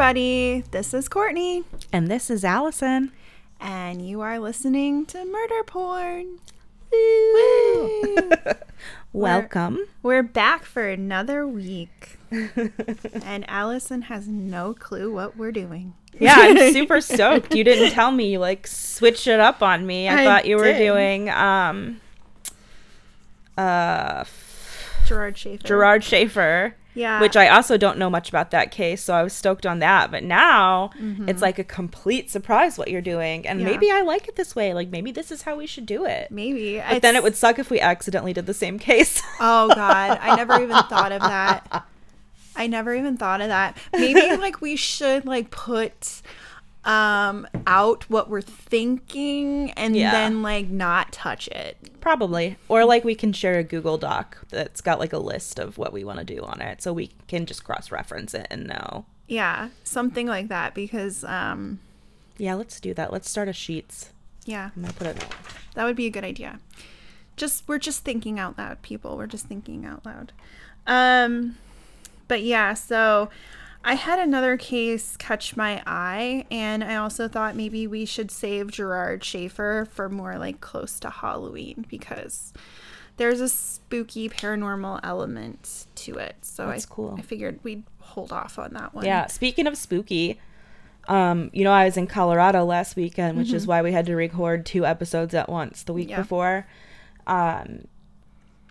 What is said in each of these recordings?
everybody. This is Courtney, And this is Allison. and you are listening to Murder Porn. Welcome. We're back for another week, and Allison has no clue what we're doing. Yeah, I'm super stoked. You didn't tell me you like switched it up on me. I, I thought you were doing um uh Gerard Schaefer. Gerard Schaefer. Yeah. Which I also don't know much about that case, so I was stoked on that. But now Mm-hmm. it's like a complete surprise what you're doing. And Yeah. maybe I like it this way. Like maybe this is how we should do it. Maybe. But then it would suck if we accidentally did the same case. Oh God, I never even thought of that. I never even thought of that. Maybe like we should like put um out what we're thinking and Yeah. then like not touch it. Probably. Or like we can share a Google Doc that's got like a list of what we want to do on it so we can just cross reference it and know. Yeah, something like that because um Yeah, let's do that. Let's start a sheets. yeah, I'm gonna put it that would be a good idea. Just we're just thinking out loud, people. We're just thinking out loud. Um but yeah, so I had another case catch my eye, and I also thought maybe we should save Gerard Schaefer for more like close to Halloween because there's a spooky paranormal element to it. So That's I, cool. I figured we'd hold off on that one. Yeah, speaking of spooky, um, you know, I was in Colorado last weekend, which is why we had to record two episodes at once the week Mm-hmm. Yeah. before. Um,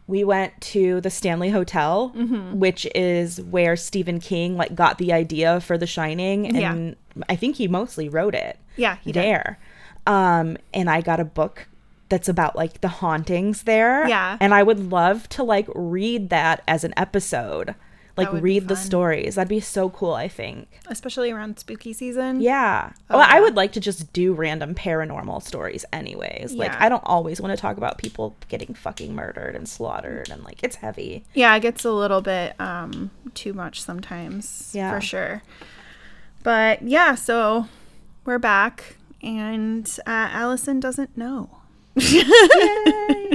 we went to the Stanley Hotel, Mm-hmm. which is where Stephen King like got the idea for The Shining, Yeah. and I think he mostly wrote it. Yeah, he did. there. Um, and I got a book that's about like the hauntings there. Yeah. and I would love to like read that as an episode, like read the stories. That'd be so cool. I think. especially around spooky season. Yeah. Oh, well, I would like to just do random paranormal stories anyways. Yeah. Like I don't always want to talk about people getting fucking murdered and slaughtered and like it's heavy. Yeah, it gets a little bit um too much sometimes. Yeah. For sure. But yeah, so we're back and uh, Allison doesn't know.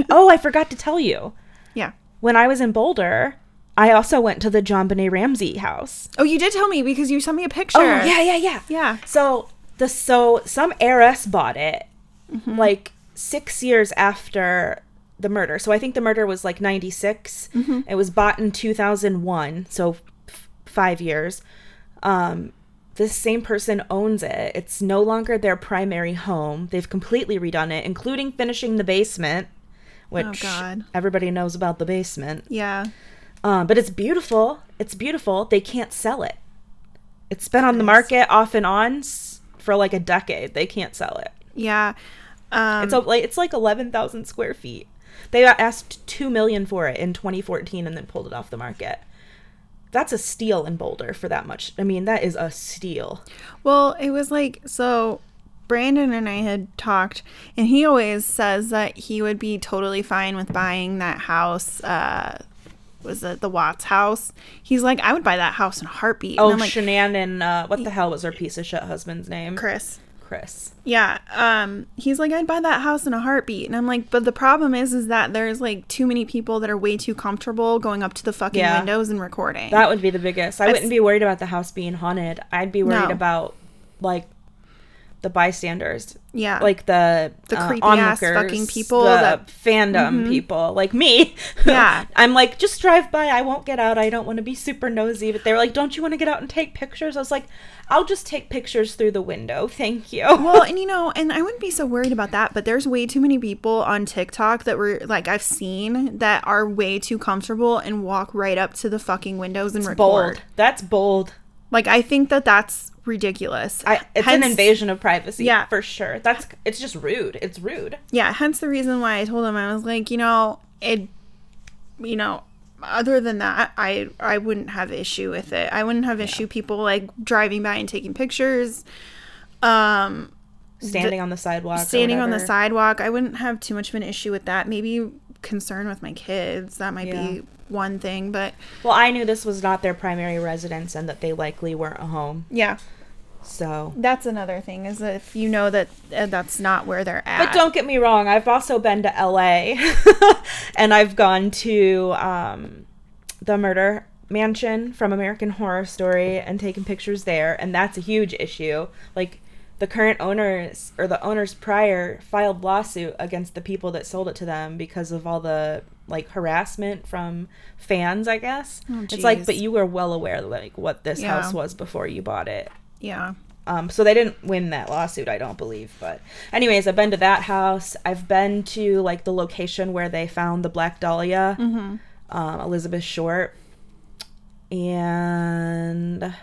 oh, I forgot to tell you. Yeah. When I was in Boulder, I also went to the JonBenét Ramsey house. Oh, you did tell me because you sent me a picture. Oh, yeah, yeah, yeah. Yeah. So the so some heiress bought it like six years after the murder. So I think the murder was like 96. It was bought in 2001, so f- five years. Um, this same person owns it. It's no longer their primary home. They've completely redone it, including finishing the basement, which God. everybody knows about the basement. Yeah. Um, but it's beautiful. It's beautiful. They can't sell it. It's been on the market off and on for like a decade. They can't sell it. Yeah. Um, It's a, like it's like eleven thousand square feet. They got asked two million for it in 2014 and then pulled it off the market. That's a steal in Boulder for that much. I mean, that is a steal. Well, it was like so Brandon and I had talked and he always says that he would be totally fine with buying that house uh was it the Watts house? He's like, I would buy that house in a heartbeat. Oh, and like, Shanann and uh, what the hell was her piece of shit husband's name? Chris. Chris. Yeah. Um, he's like, I'd buy that house in a heartbeat. And I'm like, but the problem is, is that there's like too many people that are way too comfortable going up to the fucking Yeah. windows and recording. That would be the biggest. I wouldn't be worried about the house being haunted. I'd be worried No. about like the bystanders, yeah. like the The uh, creepy ass fucking people the that- Mm-hmm. fandom people, like me. Yeah. I'm like, just drive by. I won't get out. I don't want to be super nosy. But they were like, don't you want to get out and take pictures? I was like, I'll just take pictures through the window. Thank you. well, and you know, and I wouldn't be so worried about that, but there's way too many people on TikTok that were like I've seen that are way too comfortable and walk right up to the fucking windows and record. bold. That's bold. Like I think that that's ridiculous. I, it's an invasion of privacy. Yeah. for sure. That's it's just rude. It's rude. Yeah, hence the reason why I told him I was like, you know, it you know, other than that, I I wouldn't have issue with it. I wouldn't have issue people like driving by and taking pictures. Um Standing on the sidewalk. standing on the sidewalk. I wouldn't have too much of an issue with that. Maybe concern with my kids. That might Yeah. be one thing, but Well, I knew this was not their primary residence and that they likely weren't home. yeah, So, that's another thing is if you know that uh, that's not where they're at. but don't get me wrong, I've also been to LA and I've gone to um, the murder mansion from American Horror Story and taken pictures there, and that's a huge issue. Like the current owners or the owners prior filed lawsuit against the people that sold it to them because of all the like harassment from fans, I guess. Oh, it's like but you were well aware like what this Yeah. house was before you bought it. Yeah. Um, so they didn't win that lawsuit, I don't believe. But, anyways, I've been to that house. I've been to like the location where they found the Black Dahlia, Mm-hmm. um, Elizabeth Short, and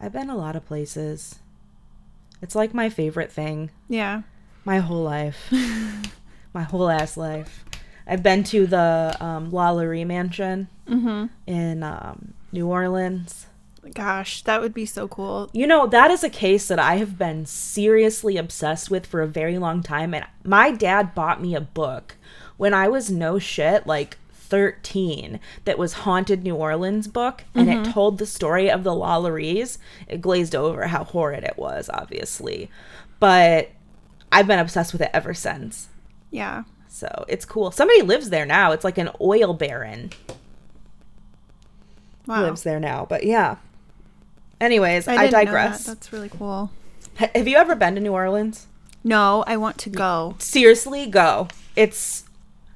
I've been a lot of places. It's like my favorite thing, Yeah. my whole life, my whole ass life. I've been to the um, Lalaurie Mansion Mm-hmm. in um, New Orleans. Gosh, that would be so cool. You know, that is a case that I have been seriously obsessed with for a very long time. And my dad bought me a book when I was no shit, like 13, that was Haunted New Orleans book. And it told the story of the Lalauries. It glazed over how horrid it was, obviously. But I've been obsessed with it ever since. Yeah. So it's cool. Somebody lives there now. It's like an oil baron Wow. lives there now. But yeah. Anyways, I, didn't know that. digress. That's really cool. Have you ever been to New Orleans? No, I want to go. Seriously, go. It's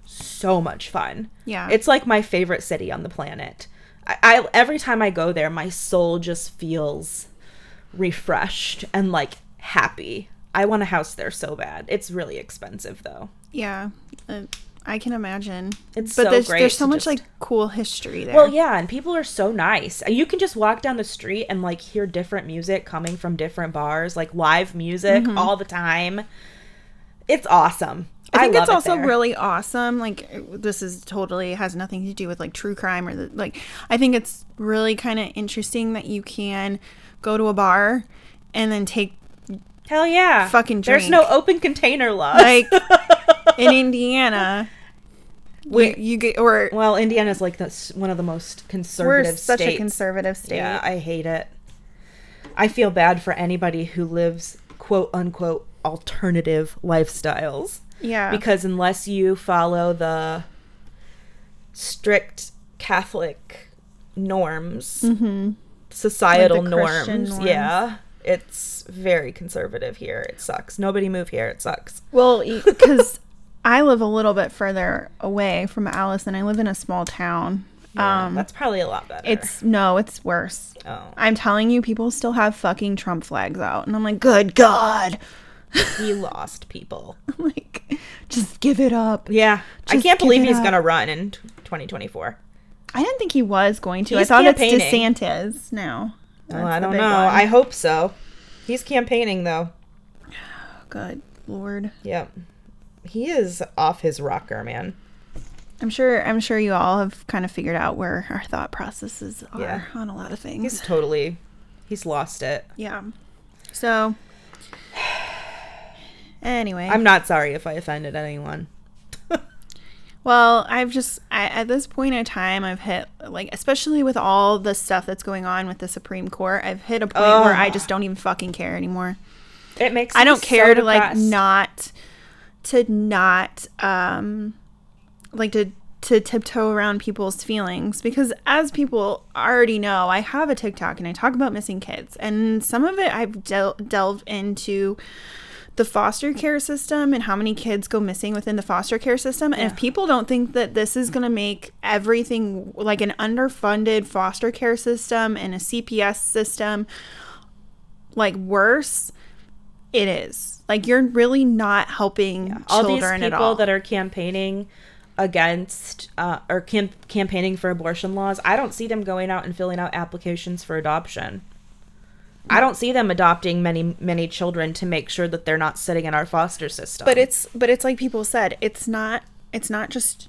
so much fun. Yeah. It's like my favorite city on the planet. I, I every time I go there, my soul just feels refreshed and like happy. I want a house there so bad. It's really expensive though. Yeah. Uh, I can imagine. It's but so there's great there's so much just- like cool history there. Well, yeah, and people are so nice. You can just walk down the street and like hear different music coming from different bars, like live music Mm-hmm. all the time. It's awesome. I think love it's it also really awesome. Like this is totally has nothing to do with like true crime or the, like. I think it's really kind of interesting that you can go to a bar and then take Hell yeah. Fucking There's no open container laws. like in Indiana. We, you get or well, Indiana's like the, one of the most we're conservative such states. a conservative state. Yeah, I hate it. I feel bad for anybody who lives quote unquote alternative lifestyles. Yeah. Because unless you follow the strict Catholic norms, mm-hmm. societal Like norms, norms. yeah, it's very conservative here. It sucks. Nobody move here. It sucks. Well, because I live a little bit further away from Alice, and I live in a small town. Yeah, um, that's probably a lot better. it's no, it's worse. oh, I'm telling you, people still have fucking Trump flags out, and I'm like, good God, he lost people. I'm like, just give it up. Yeah, I can't believe he's up. gonna run in 2024. I didn't think he was going to. He's I thought it's DeSantis now. Well, I don't know. one. I hope so. He's campaigning though. good Lord. Yep. He is off his rocker, man. I'm sure. I'm sure you all have kind of figured out where our thought processes are Yeah. on a lot of things. He's totally he's lost it. yeah. So. Anyway, I'm not sorry if I offended anyone. Well, I've just I, at this point in time, I've hit like, especially with all the stuff that's going on with the Supreme Court, I've hit a point where I just don't even fucking care anymore. It makes I don't so care to like not to not um like to to tiptoe around people's feelings because as people already know, I have a TikTok and I talk about missing kids, and some of it I've del- delved into the foster care system and how many kids go missing within the foster care system. And if people don't think that this is going to make everything like an underfunded foster care system and a CPS system like worse, it is. Like you're really not helping all these people all. that are campaigning against uh, or cam- campaigning for abortion laws, I don't see them going out and filling out applications for adoption. I don't see them adopting many many children to make sure that they're not sitting in our foster system. but it's but it's like people said, it's not it's not just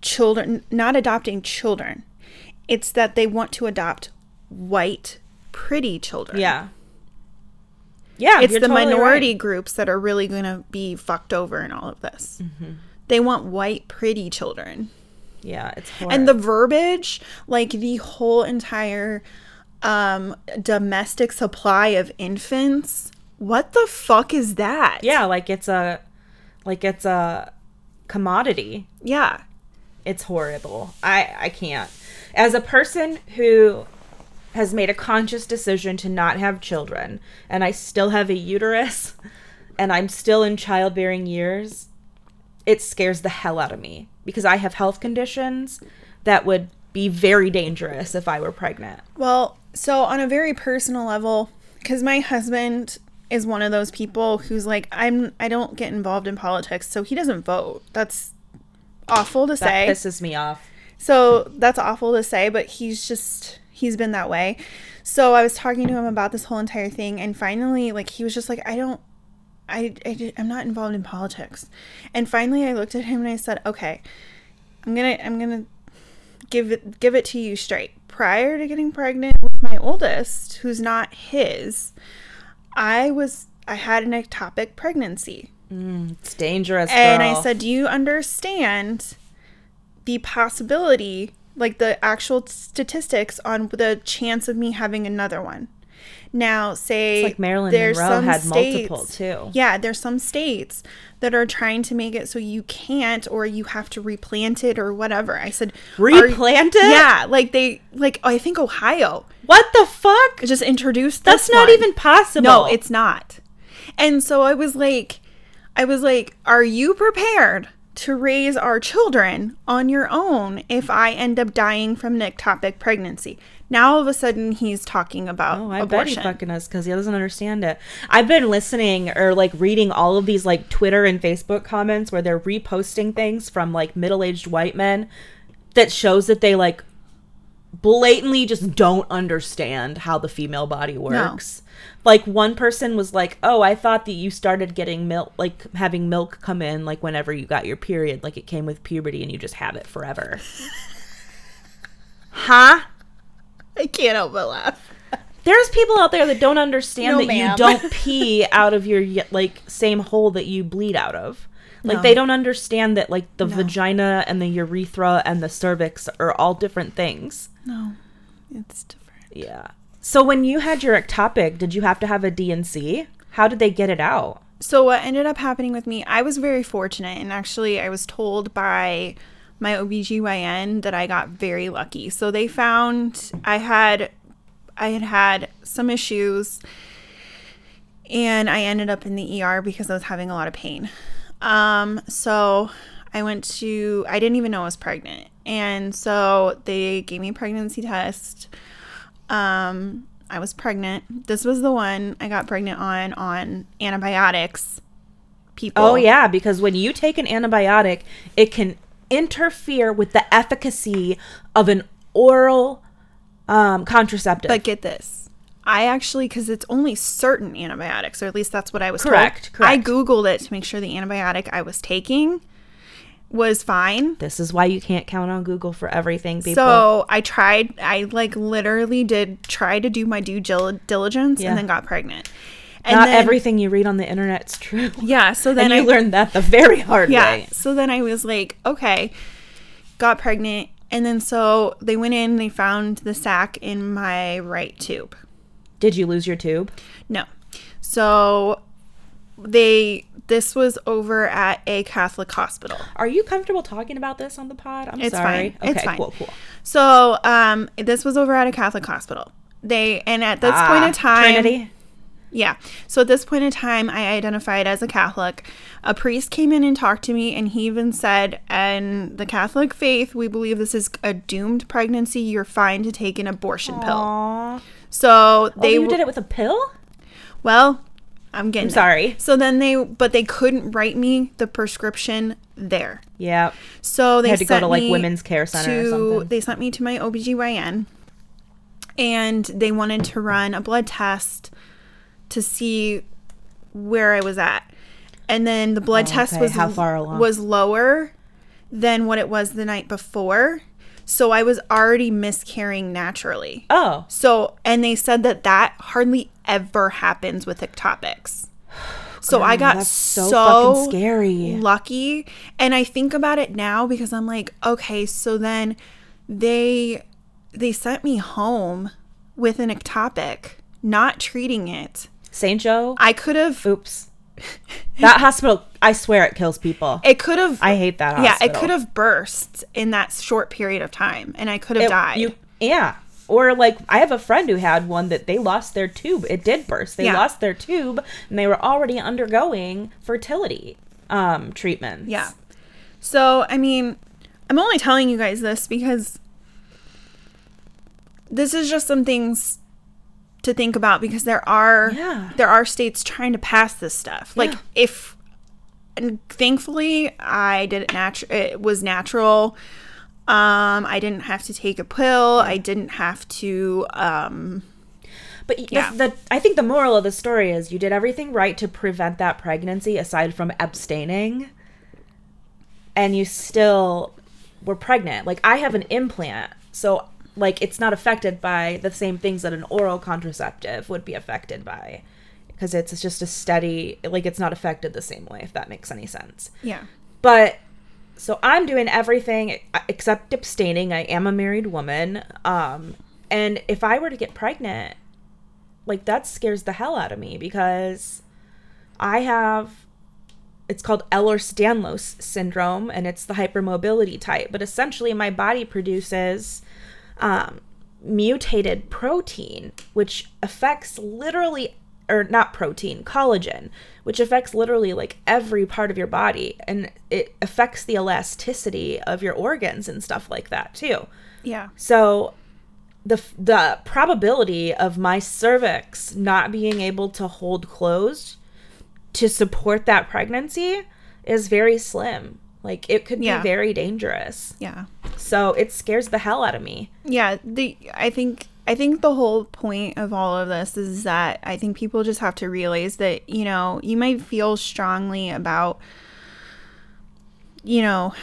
children not adopting children. It's that they want to adopt white pretty children. yeah, yeah, it's the totally minority right. groups that are really going to be fucked over in all of this. Mm-hmm. They want white, pretty children. Yeah, it's And the verbiage, like the whole entire um, domestic supply of infants, what the fuck is that? yeah, like it's a like it's a commodity. Yeah. It's horrible. I I can't. As a person who has made a conscious decision to not have children and I still have a uterus and I'm still in childbearing years, it scares the hell out of me because I have health conditions that would be very dangerous if I were pregnant. Well, so on a very personal level, because my husband is one of those people who's like, I'm I don't get involved in politics, so he doesn't vote. That's awful to say. That pisses me off. So that's awful to say, but he's just he's been that way. So I was talking to him about this whole entire thing, and finally, like he was just like, I don't, I, I I'm not involved in politics. And finally, I looked at him and I said, Okay, I'm gonna I'm gonna give it give it to you straight. Prior to getting pregnant with my oldest, who's not his, I was I had an ectopic pregnancy. Mm, it's dangerous. And I girl. said, Do you understand the possibility, like the actual statistics on the chance of me having another one? Now, say It's like Maryland there's Monroe some had states- multiple, too. Yeah, there's some states that are trying to make it so you can't or you have to replant it or whatever. I said, replant it? Yeah, like they like I think Ohio What the fuck? just introduced That's not one. even possible. No, it's not. And so I was like, I was like, are you prepared to raise our children on your own if I end up dying from an ectopic pregnancy? Now all of a sudden he's talking about Oh, I bet he fucking us because he doesn't understand it. I've been listening or like reading all of these like Twitter and Facebook comments where they're reposting things from like middle aged white men that shows that they like blatantly just don't understand how the female body works. Like one person was like, "Oh, I thought that you started getting milk, like having milk come in, like whenever you got your period, like it came with puberty, and you just have it forever." huh? I can't help but laugh. There's people out there that don't understand No, that you don't pee out of your like same hole that you bleed out of. Like No. they don't understand that like the No. vagina and the urethra and the cervix are all different things. No, it's different. Yeah. So when you had your ectopic, did you have to have a D&C? How did they get it out? So what ended up happening with me, I was very fortunate and actually I was told by my OBGYN that I got very lucky. So they found I had I had had some issues and I ended up in the ER because I was having a lot of pain. Um so I went to I didn't even know I was pregnant. And so they gave me a pregnancy test. Um I was pregnant. This was the one I got pregnant on on antibiotics. People. Oh yeah, because when you take an antibiotic, it can interfere with the efficacy of an oral um, contraceptive. But get this. I actually, because it's only certain antibiotics, or at least that's what I was Correct, told. I. Googled it to make sure the antibiotic I was taking was fine. this is why you can't count on Google for everything, people. So I tried, I like literally did try to do my due diligence Yeah. and then got pregnant. And Not then- everything you read on the internet's true. Yeah. So then I you learned that the very hard yeah. way. So then I was like, okay, got pregnant. And then so they went in, they found the sac in my right tube. Did you lose your tube? No. So they this was over at a Catholic hospital. Are you comfortable talking about this on the pod? I'm It's sorry. fine. It's fine. cool, cool. So um this was over at a Catholic hospital. They and at this point Ah, in time Trinity. Yeah. So at this point in time, I identified as a Catholic. A priest came in and talked to me, and he even said, "And the Catholic faith, we believe this is a doomed pregnancy. You're fine to take an abortion pill." Aw. So Oh, they you w- did it with a pill? well. I'm getting I'm sorry. So then they, but they couldn't write me the prescription there. Yeah. So they Had to go to, like, women's care center or something. They sent me to my OBGYN and they wanted to run a blood test to see where I was at. And then the blood Oh, test okay. was How far along? was lower than what it was the night before. So I was already miscarrying naturally. Oh. So, and they said that that hardly ever happens with ectopics. So I got so, so, fucking scary. lucky. And I think about it now because I'm like, okay, so then they they sent me home with an ectopic, not treating it. St. Joe? I could have Oops. That hospital, I swear it kills people. it could have I hate that yeah, it could have burst in that short period of time and I could have died. you- yeah. Or like I have a friend who had one that they lost their tube. It did burst. They Yeah. lost their tube and they were already undergoing fertility um treatments. Yeah. So, I mean, I'm only telling you guys this because this is just some things to think about because there are Yeah. there are states trying to pass this stuff. Like Yeah. if and thankfully I did it natural it was natural. Um I didn't have to take a pill. I didn't have to um But Yeah. the, the I think the moral of the story is you did everything right to prevent that pregnancy aside from abstaining. And you still were pregnant. Like I have an implant, so like it's not affected by the same things that an oral contraceptive would be affected by because it's just a steady like it's not affected the same way if that makes any sense. yeah. But so I'm doing everything except abstaining. I am a married woman. Um, and if I were to get pregnant, like that scares the hell out of me because I have it's called Ehlers-Danlos syndrome and it's the hypermobility type. But essentially, my body produces um, mutated protein, which affects literally, or not protein, collagen, which affects literally like every part of your body. And it affects the elasticity of your organs and stuff like that too. Yeah. So the the probability of my cervix not being able to hold closed to support that pregnancy is very slim. Like it could Yeah. be very dangerous. Yeah. So it scares the hell out of me. yeah the i think i think the whole point of all of this is that i think people just have to realize that you know you might feel strongly about you know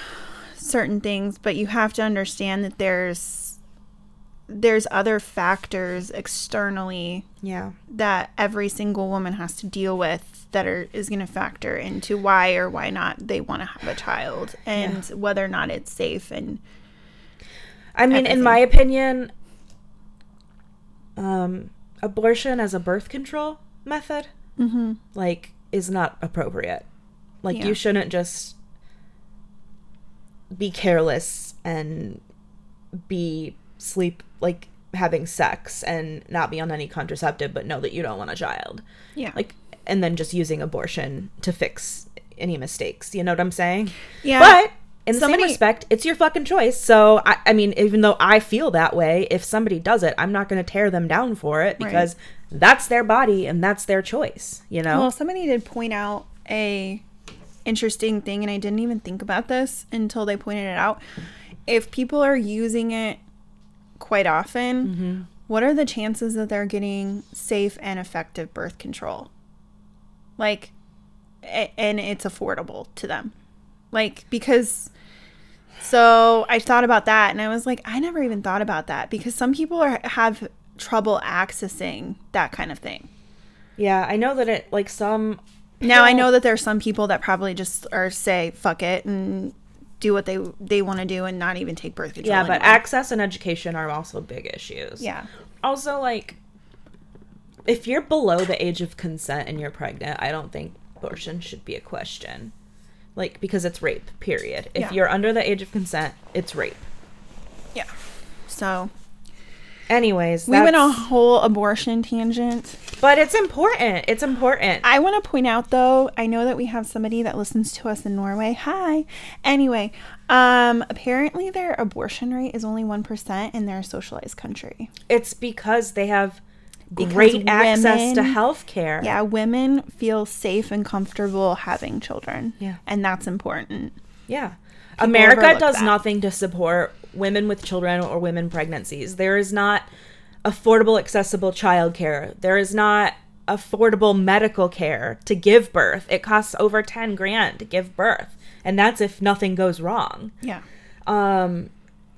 certain things but you have to understand that there's there's other factors externally Yeah. that every single woman has to deal with that are is going to factor into why or why not they want to have a child and whether or not it's safe and I mean, in my opinion, um, abortion as a birth control method, like, is not appropriate. Like, Yeah. you shouldn't just be careless and be sleep like having sex and not be on any contraceptive, but know that you don't want a child. yeah Like, and then just using abortion to fix any mistakes. You know what I'm saying? yeah But in the Somebody- same respect, it's your fucking choice. So I, I mean, even though I feel that way, if somebody does it, I'm not going to tear them down for it because that's their body and that's their choice. You know? Well, somebody did point out a interesting thing, and I didn't even think about this until they pointed it out. If people are using it quite often, Mm-hmm. what are the chances that they're getting safe and effective birth control? Like, a- and it's affordable to them. Like, because. So I thought about that, and I was like, I never even thought about that because some people are, have trouble accessing that kind of thing. yeah, I know that it like some. Now I know that there are some people that probably just are say fuck it and do what they they want to do and not even take birth control. Yeah, but anymore. access and education are also big issues. yeah, Also, like, if you're below the age of consent and you're pregnant, I don't think abortion should be a question. Like, because it's rape, period. If Yeah. you're under the age of consent, it's rape. yeah. So Anyways, we went a whole abortion tangent. But it's important. It's important. I want to point out though, I know that we have somebody that listens to us in Norway. Hi. Anyway, um, apparently their abortion rate is only one percent in their socialized country. It's because they have Because great access to women- health care. Yeah, women feel safe and comfortable having children. Yeah. and that's important. Yeah. America does that. nothing to support women with children or women pregnancies. There is not affordable, accessible childcare. There is not affordable medical care to give birth. It costs over 10 grand to give birth. And that's if nothing goes wrong. Yeah. Um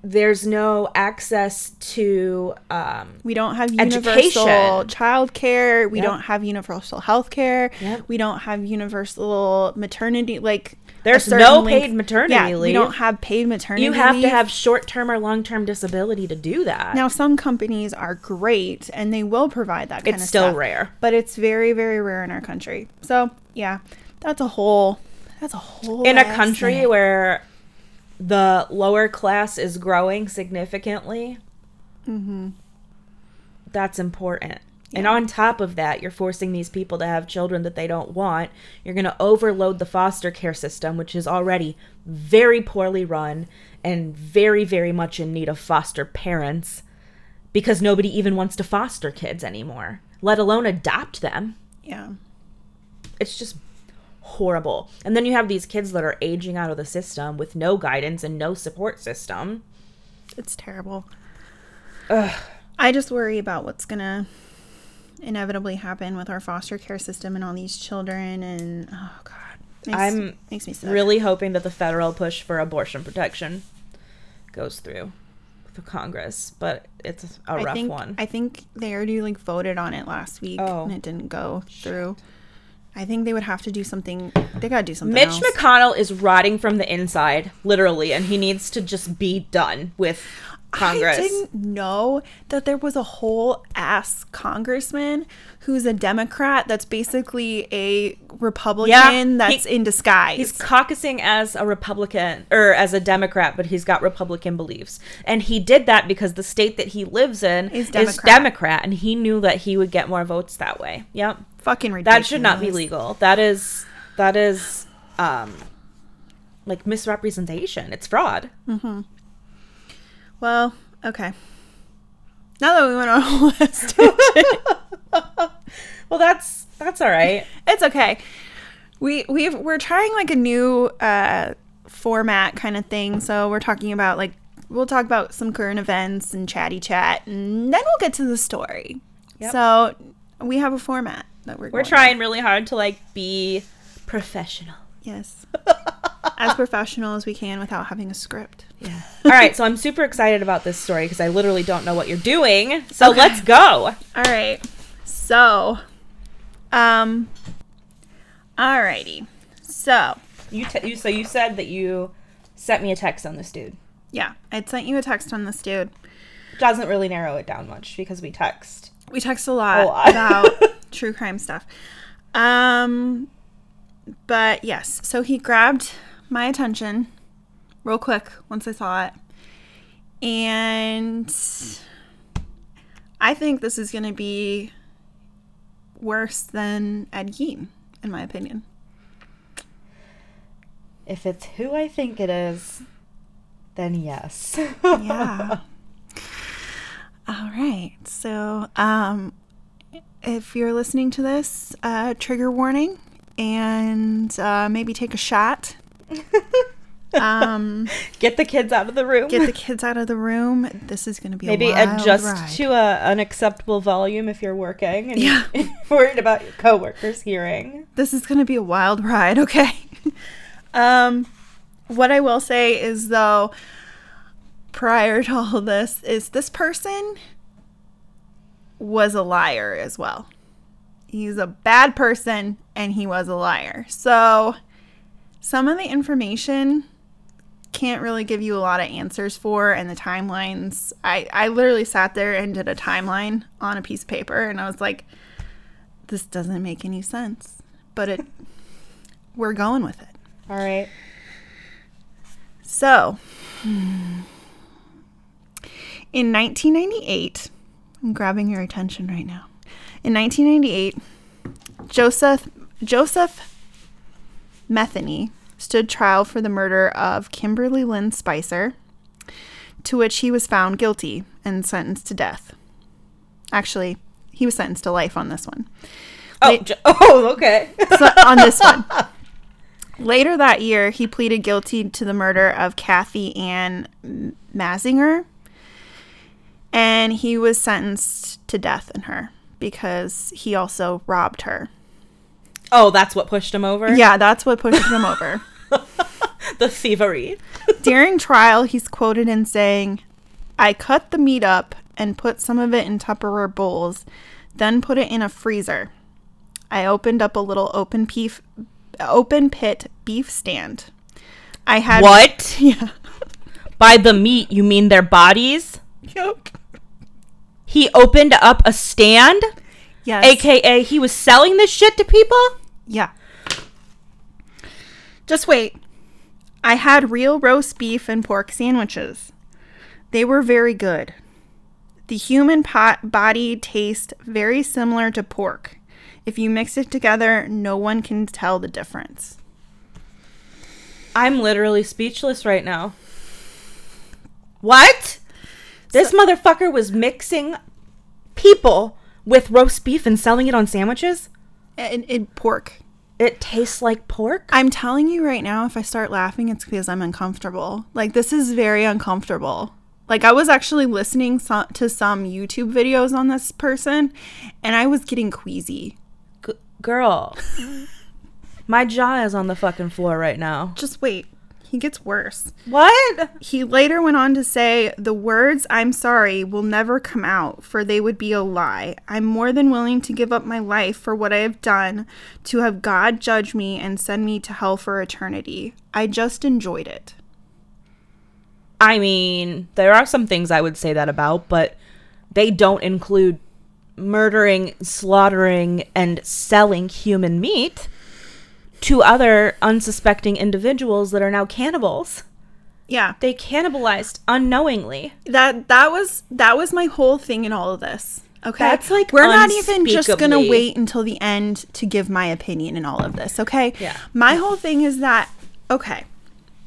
there's no access to um, We don't have universal child care. We Yep. don't have universal health care. Yep. We don't have universal maternity. Like There's no length- paid maternity yeah, We leave. don't have paid maternity. you have to have short-term or long-term disability to do that. Now, some companies are great and they will provide that kind it's of still stuff, rare. but it's very, very rare in our country. So, yeah, that's a whole. That's a whole. In a country thing. where the lower class is growing significantly, mm-hmm. that's important. And on top of that, you're forcing these people to have children that they don't want. You're going to overload the foster care system, which is already very poorly run and very, very much in need of foster parents because nobody even wants to foster kids anymore, let alone adopt them. yeah, It's just horrible. And then you have these kids that are aging out of the system with no guidance and no support system. it's terrible. Ugh. I just worry about what's gonna inevitably happen with our foster care system and all these children, and oh god, makes, I'm makes me sick. Really hoping that the federal push for abortion protection goes through the Congress, but it's a rough think one. I think they already like voted on it last week, Oh. and it didn't go through. I think they would have to do something. They gotta do something. Mitch else. McConnell is rotting from the inside, literally, and he needs to just be done with Congress. I didn't know that there was a whole ass congressman who's a Democrat that's basically a Republican yeah, that's he- in disguise. He's caucusing as a Republican or as a Democrat, but he's got Republican beliefs. And he did that because the state that he lives in Is is Democrat. Democrat, and he knew that he would get more votes that way. Yep. fucking ridiculous. That should not be legal. That is that is um like misrepresentation. It's fraud. Well, okay. Now that we went on a whole ass Well, that's that's all right. it's okay. We we we're trying like a new uh format kind of thing. So we're talking about like we'll talk about some current events and chatty chat, and then we'll get to the story. Yep. So we have a format that we're We're trying really hard to like be professional. Yes. as professional as we can without having a script. Yeah. All right, so I'm super excited about this story because I literally don't know what you're doing. So Okay. let's go. All right. So, um, alrighty. So, You, t- you so you said that you sent me a text on this dude. yeah, I'd sent you a text on this dude. Doesn't really narrow it down much because we text. We text a lot, A lot. about true crime stuff. Um, but yes, so he grabbed my attention real quick once I saw it. And I think this is going to be worse than Ed Gein, in my opinion. If it's who I think it is, then yes. yeah. All right. So, um, if you're listening to this, uh, trigger warning, and uh, maybe take a shot. Um, Get the kids out of the room. get the kids out of the room. This is going to be Maybe a wild adjust ride. to a, an acceptable volume if you're working and Yeah. you're worried about your coworkers hearing. this is going to be a wild ride. Okay. um, what I will say is though, prior to all this, is this person was a liar as well. He's a bad person and he was a liar. So some of the information can't really give you a lot of answers for and the timelines. I, I literally sat there and did a timeline on a piece of paper and I was like, this doesn't make any sense. But it we're going with it. All right. So, in 1998, I'm grabbing your attention right now. In 1998, Joseph Joseph Metheny stood trial for the murder of Kimberly Lynn Spicer, to which he was found guilty and sentenced to death. Actually, he was sentenced to life on this one. Oh, j- oh, okay. So, on this one. Later that year, he pleaded guilty to the murder of Kathy Ann Mazinger, and he was sentenced to death in her because he also robbed her. oh, that's what pushed him over. Yeah, that's what pushed him over. the thievery. During trial, he's quoted in saying, I cut the meat up and put some of it in Tupperware bowls, then put it in a freezer. I opened up a little open beef, open pit beef stand. I had What? Yeah. By the meat, you mean their bodies? Yep. He opened up a stand, Yes. aka he was selling this shit to people? Yeah. Just wait. I had real roast beef and pork sandwiches. They were very good. The human pot body tastes very similar to pork. If you mix it together, no one can tell the difference. I'm literally speechless right now. What? This motherfucker was mixing people with roast beef and selling it on sandwiches? And, and pork. It tastes like pork? I'm telling you right now, if I start laughing, it's because I'm uncomfortable. Like, this is very uncomfortable. Like, I was actually listening so- to some YouTube videos on this person, and I was getting queasy. G- girl. My jaw is on the fucking floor right now. Just wait. He gets worse. What? He later went on to say, The words I'm sorry will never come out, for they would be a lie. I'm more than willing to give up my life for what I have done, to have God judge me and send me to hell for eternity. I just enjoyed it. I mean, there are some things I would say that about, but they don't include murdering, slaughtering, and selling human meat to other unsuspecting individuals that are now cannibals. Yeah. They cannibalized unknowingly. That that was that was my whole thing in all of this. Okay. That's, like, we're not even just gonna wait until the end to give my opinion in all of this, okay? Yeah. My whole thing is that okay,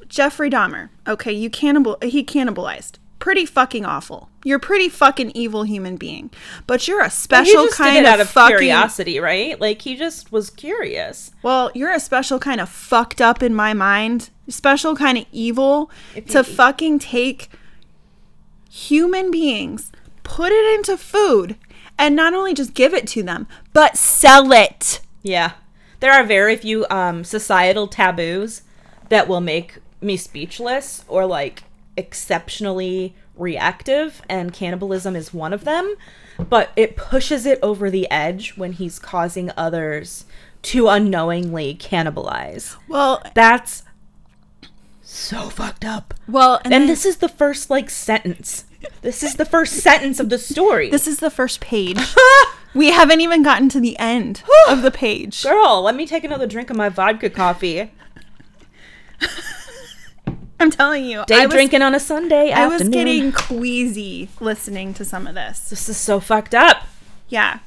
Jeffrey Dahmer, okay, you cannibal he cannibalized. Pretty fucking awful. You're a pretty fucking evil human being. But you're a special just kind of out of fucking curiosity, right? Like he just was curious. Well, you're a special kind of fucked up in my mind. Special kind of evil to fucking take human beings, put it into food, and not only just give it to them, but sell it. Yeah. There are very few um, societal taboos that will make me speechless or like exceptionally reactive, and cannibalism is one of them. But it pushes it over the edge when he's causing others to unknowingly cannibalize. Well, That's so fucked up. well, and, And then this is the first like sentence. This is the first sentence of the story. this is the first page. we haven't even gotten to the end of the page. Girl, let me take another drink of my vodka coffee. I'm telling you, Day I was, drinking on a Sunday I was getting queasy listening to some of this. This is so fucked up. Yeah.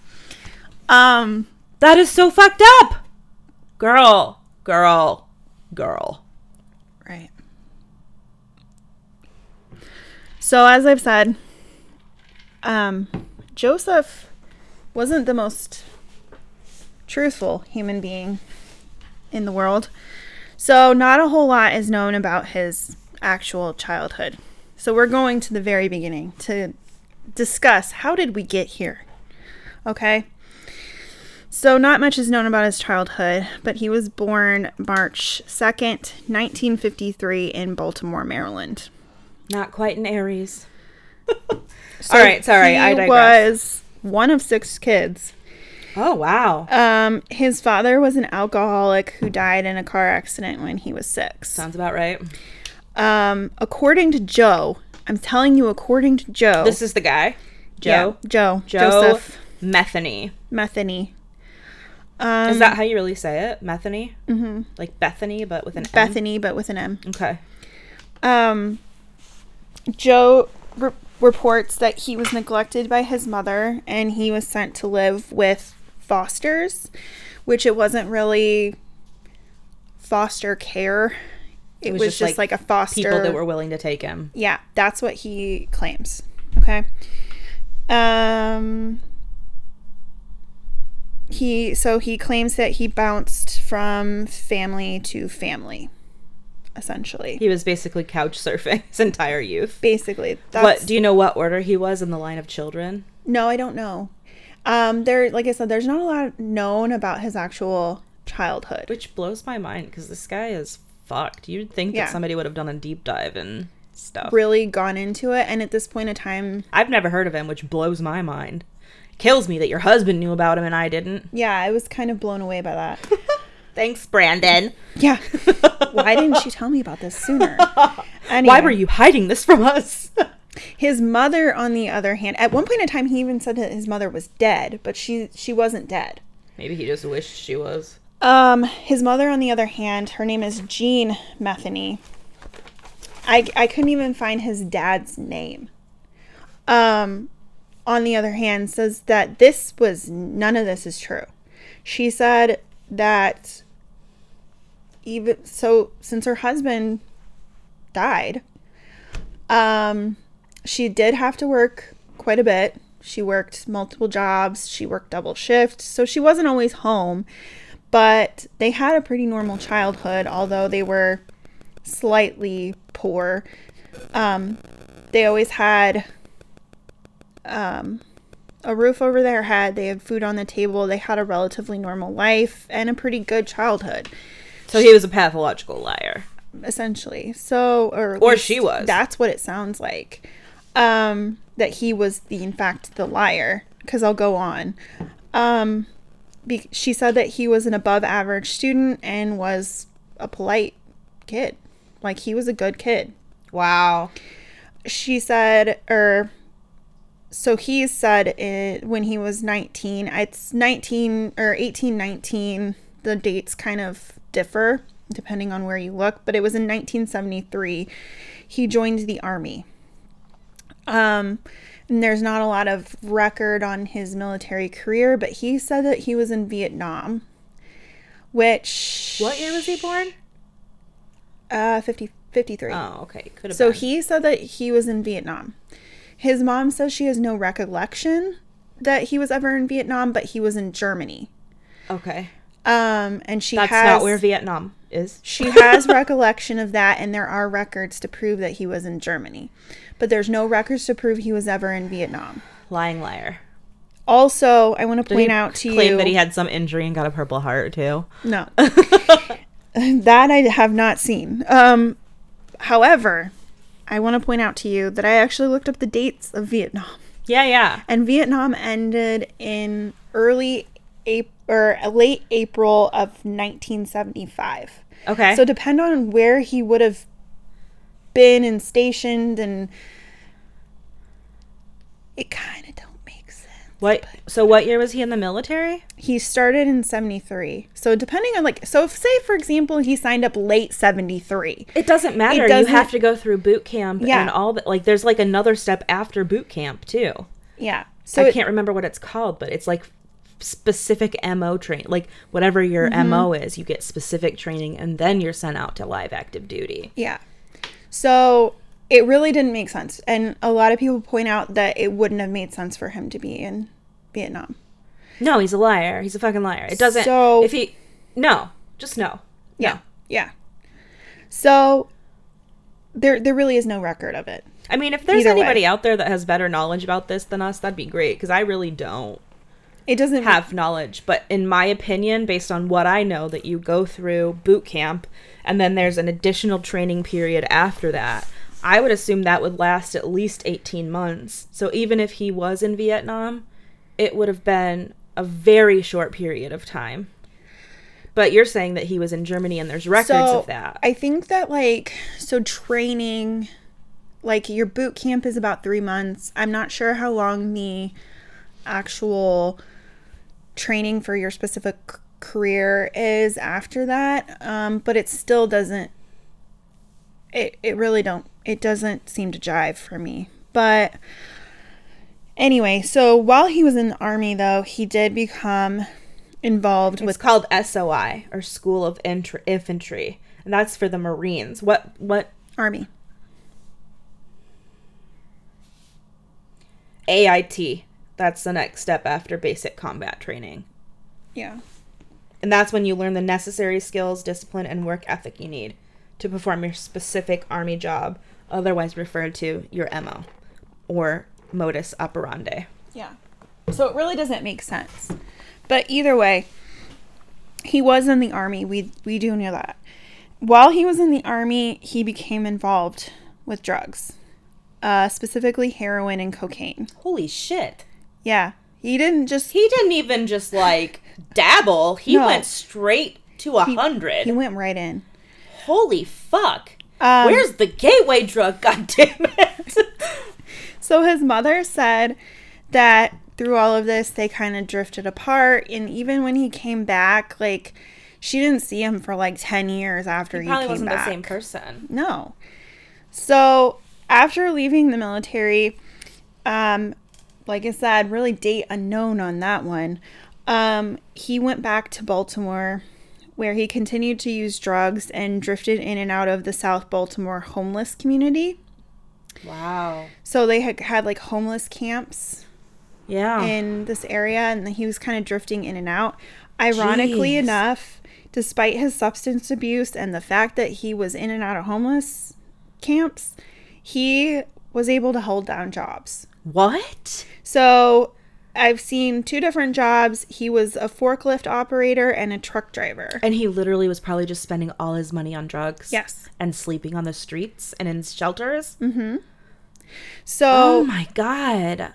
Um. That is so fucked up. Girl, girl, girl. Right. So as I've said, um, Joseph wasn't the most truthful human being in the world. So not a whole lot is known about his actual childhood. So we're going to the very beginning to discuss how did we get here? Okay? So, not much is known about his childhood, but he was born March 2nd, 1953, in Baltimore, Maryland. Not quite an Aries. So All right, sorry, he I digress. was one of six kids. Oh, wow. Um, his father was an alcoholic who died in a car accident when he was six. Sounds about right. Um, according to Joe, I'm telling you, according to Joe, This is the guy. Joe. yeah, Joe, Joe Joseph Metheny. Metheny. Um, Is that how you really say it? Metheny? Mm-hmm. Like Bethany, but with an M? Bethany, but with an M? Okay. Um, Joe re- reports that he was neglected by his mother and he was sent to live with fosters, which it wasn't really foster care. It, was, just, like, a foster. People that were willing to take him. yeah, that's what he claims. Okay. Um, he so he claims that he bounced from family to family, essentially. He was basically couch surfing his entire youth. Basically, that's What do you know what order he was in the line of children? No, I don't know. Um, there, like I said, there's not a lot known about his actual childhood. Which blows my mind because this guy is fucked. You'd think Yeah. that somebody would have done a deep dive and stuff. really gone into it. And at this point in time, I've never heard of him, which blows my mind. Kills me that your husband knew about him and I didn't. yeah, I was kind of blown away by that. Thanks, Brandon. Yeah. Why didn't you tell me about this sooner? Why were you hiding this from us? His mother, on the other hand, at one point in time, he even said that his mother was dead, but she she wasn't dead. Maybe he just wished she was. Um, his mother, on the other hand, her name is Jean Metheny. I I couldn't even find his dad's name. Um, on the other hand, says that this was none of this is true. She said that even so, since her husband died, um, she did have to work quite a bit. She worked multiple jobs. She worked double shift, so she wasn't always home. But they had a pretty normal childhood, although they were slightly poor. Um, they always had um, a roof over their head. They had food on the table. They had a relatively normal life and a pretty good childhood, So he was a pathological liar. essentially. So, or, Or she was. That's what it sounds like. Um, that he was the, in fact, the liar. Because I'll go on. Um, be- she said that he was an above average student and was a polite kid. Like he was a good kid. Wow. she said or so he said it when he was 19 it's 19 or 18 19 the dates kind of differ depending on where you look but it was in 1973 he joined the army um and there's not a lot of record on his military career but he said that he was in vietnam which What year was he born? uh 50 53 Oh, okay. Could have so been. he said that he was in Vietnam. His mom says she has no recollection that he was ever in Vietnam, but he was in Germany. Okay. Um, and she That's has not where Vietnam is. she has recollection of that, and there are records to prove that he was in Germany, but there's no records to prove he was ever in Vietnam. Lying liar. Also, I want to Did point out to you. claim that he had some injury and got a purple heart too. no that I have not seen. Um, however, I want to point out to you that I actually looked up the dates of Vietnam. Yeah, yeah. and Vietnam ended in early April or late April of 1975. Okay. So depend on where he would have been and stationed and it kind of don't make sense. what? So what year was he in the military? He started in 73. So depending on like so if say for example he signed up late 73. It doesn't matter. It doesn't- You have to go through boot camp Yeah. and all that. Like, there's like another step after boot camp too. Yeah. So I it- can't remember what it's called, but it's like specific MO train. Like whatever your Mm-hmm. MO is, you get specific training, and then you're sent out to live active duty. Yeah. So it really didn't make sense. And a lot of people point out that it wouldn't have made sense for him to be in Vietnam. No, he's a liar. He's a fucking liar. It doesn't. So- if he, no, just no. Yeah. Yeah. So there there really is no record of it. I mean, if there's Either way. anybody out there that has better knowledge about this than us, that'd be great. Because I really don't It doesn't have knowledge. But in my opinion, based on what I know, that you go through boot camp, and then there's an additional training period after that. I would assume that would last at least 18 months. So even if he was in Vietnam, it would have been a very short period of time. But you're saying that he was in Germany and there's records so of that. I think that like so training like your boot camp is about 3 months. I'm not sure how long the actual training for your specific career is after that. Um, but it still doesn't it it really don't it doesn't seem to jive for me. But anyway, so while he was in the army though, he did become involved It's with called SOI or School of Intr- Infantry, and that's for the Marines. What what army. AIT? That's the next step after basic combat training. Yeah. And that's when you learn the necessary skills, discipline, and work ethic you need to perform your specific army job, otherwise referred to your MO or modus operandi. Yeah. So it really doesn't make sense. But either way, he was in the army. We we do know that. while he was in the army, he became involved with drugs, uh, specifically heroin and cocaine. Holy shit. Yeah, he didn't just He didn't even just like dabble. He No. went straight to a hundred. he went right in. Holy fuck. Um, Where's the gateway drug? God damn it. So his mother said that through all of this, they kind of drifted apart, and even when he came back, like she didn't see him for like ten years after he, came back. Probably wasn't back. the same person. No. So after leaving the military, um, like I said, really date unknown on that one. Um, he went back to Baltimore, where he continued to use drugs and drifted in and out of the South Baltimore homeless community. Wow. So they had had like homeless camps Yeah. in this area, and he was kind of drifting in and out. Ironically Jeez. enough, despite his substance abuse and the fact that he was in and out of homeless camps, he was able to hold down jobs. What? So I've seen two different jobs. He was a forklift operator and a truck driver. And he literally was probably just spending all his money on drugs. Yes. And sleeping on the streets and in shelters. Mm-hmm. So Oh my god.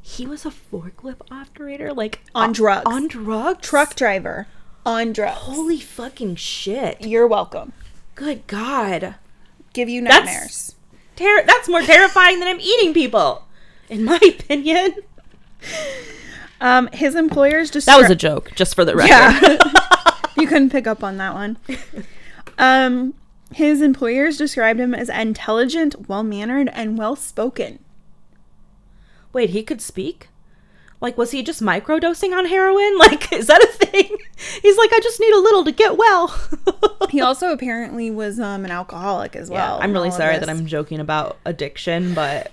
He was a forklift operator? Like On o- drugs. On drugs? truck driver on drugs. Holy fucking shit. You're welcome. Good god. Give you That's- nightmares. Ter- that's more terrifying than him eating people. In my opinion. Um, his employers just That was a joke, just for the record. Yeah. you couldn't pick up on that one. Um, his employers described him as intelligent, well mannered, and well spoken. Wait, he could speak? Like, was he just microdosing on heroin? Like, is that a thing? He's like, I just need a little to get well. He also apparently was um, an alcoholic as yeah, well. I'm really sorry that I'm joking about addiction, but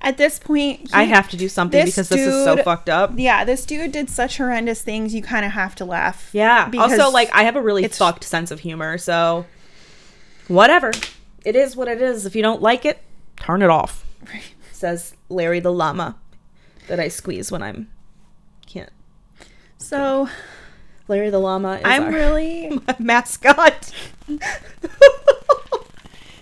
At this point, he- I have to do something this because this is so dude- fucked up. Yeah, this dude did such horrendous things. You kind of have to laugh. Yeah. Also, like, I have a really fucked sense of humor, so whatever. It is what it is. If you don't like it, turn it off. Says Larry the llama that I squeeze when I'm can't. So Larry the llama is I'm really, mascot.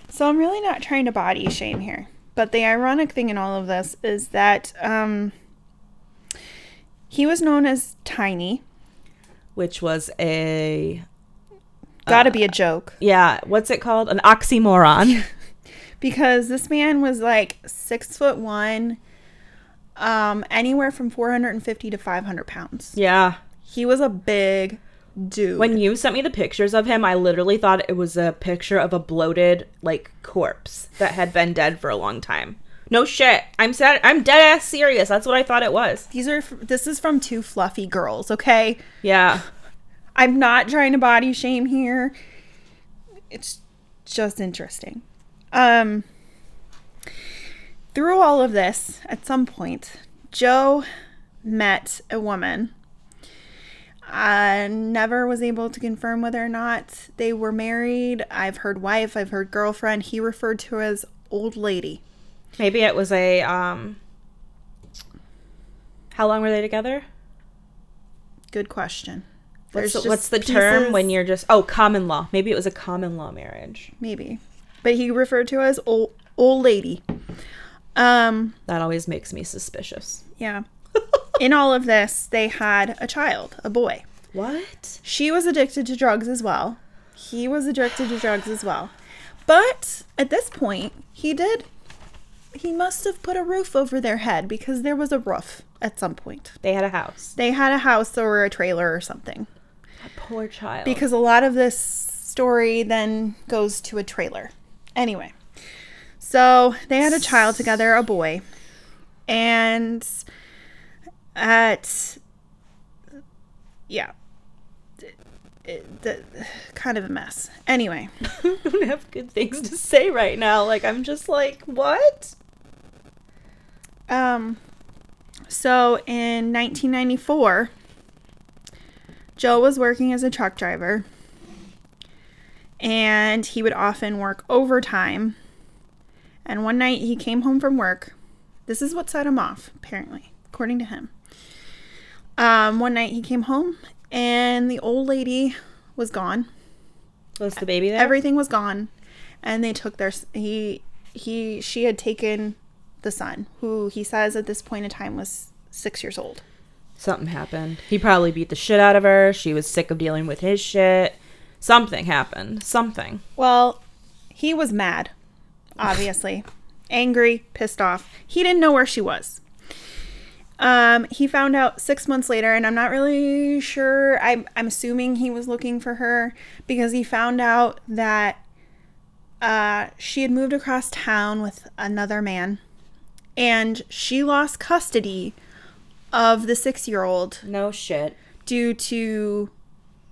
so I'm really not trying to body shame here. But the ironic thing in all of this is that um, he was known as Tiny. Which was a Got to Uh, be a joke. yeah, what's it called? An oxymoron. because this man was like six foot one, um, anywhere from 450 to 500 pounds. yeah. He was a big dude. When you sent me the pictures of him, I literally thought it was a picture of a bloated like corpse that had been dead for a long time. No shit. I'm sad. I'm dead ass serious. That's what I thought it was. These are this is from two fluffy girls, okay? Yeah. I'm not trying to body shame here. It's just interesting. Um through all of this, at some point, Joe met a woman. I never was able to confirm whether or not they were married. I've heard wife, I've heard girlfriend. He referred to as old lady. Maybe it was a um. How long were they together? Good question. What's, There's what's the term when you're just oh common law? Maybe it was a common law marriage. maybe, but he referred to as old old lady. Um, That always makes me suspicious. yeah. In all of this, they had a child, a boy. What? She was addicted to drugs as well. He was addicted to drugs as well. But at this point, he did. He must have put a roof over their head because there was a roof at some point. They had a house. They had a house or a trailer or something. That poor child. Because a lot of this story then goes to a trailer. Anyway, so they had a child together, a boy. And at, yeah, the, kind of a mess. Anyway, I don't have good things to say right now. Like I'm just like, what? um, so in 1994, Joe was working as a truck driver. And he would often work overtime. And one night he came home from work. This is what set him off, apparently, according to him. Um, one night he came home and the old lady was gone. Was the baby there? Everything was gone, and they took their he he she had taken the son, who he says at this point in time was six years old. Something happened. He probably beat the shit out of her. She was sick of dealing with his shit. Something happened. Something. Well, he was mad, obviously. Angry, pissed off. He didn't know where she was. Um, he found out six months later, and I'm not really sure. I'm, I'm assuming he was looking for her because he found out that uh, she had moved across town with another man and she lost custody of the six year old No shit. due to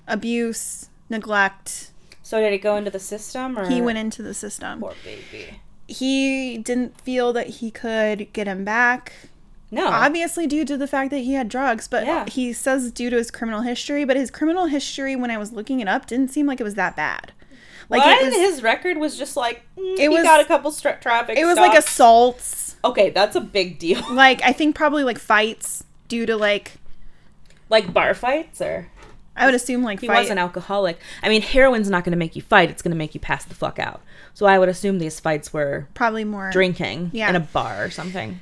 abuse, neglect. So did it go into the system or He went into the system. Poor baby. He didn't feel that he could get him back. No. Obviously, due to the fact that he had drugs, but Yeah. he says due to his criminal history. But his criminal history, when I was looking it up, didn't seem like it was that bad. Like it was, his record was just like mm, It he was- got a couple stra- traffic. it was like assaults. okay, that's a big deal. Like I think probably like fights due to like like bar fights or I would assume like he fight. was an alcoholic. I mean, heroin's not going to make you fight; it's going to make you pass the fuck out. So I would assume these fights were probably more drinking Yeah. in a bar or something.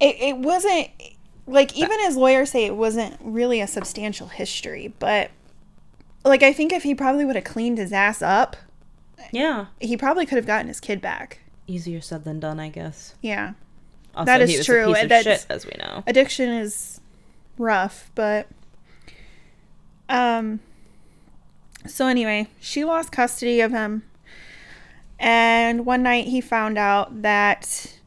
It, it wasn't like even his lawyers say it wasn't really a substantial history but like i think if he probably would have cleaned his ass up Yeah, he probably could have gotten his kid back easier said than done, I guess. yeah Also, That is he was true, and of that's- shit, as we know. addiction is rough but um so anyway she lost custody of him and one night he found out that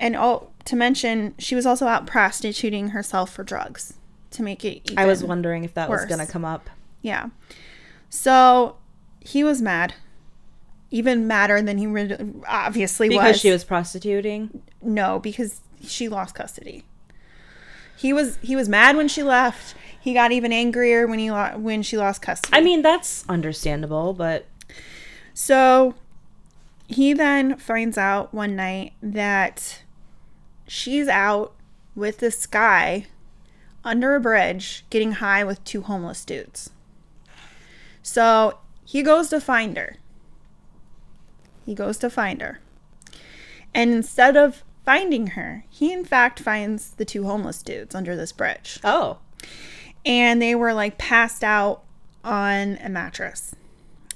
and oh to mention she was also out prostituting herself for drugs to make it I was wondering if that was going to come up. Yeah. So he was mad. Even madder than he re- obviously Because was. Because she was prostituting. no, because she lost custody. He was he was mad when she left. He got even angrier when he lo- when she lost custody. I mean, that's understandable, but so he then finds out one night that she's out with this guy under a bridge getting high with two homeless dudes. So he goes to find her. He goes to find her. And instead of finding her, he in fact finds the two homeless dudes under this bridge. oh, And they were like passed out on a mattress.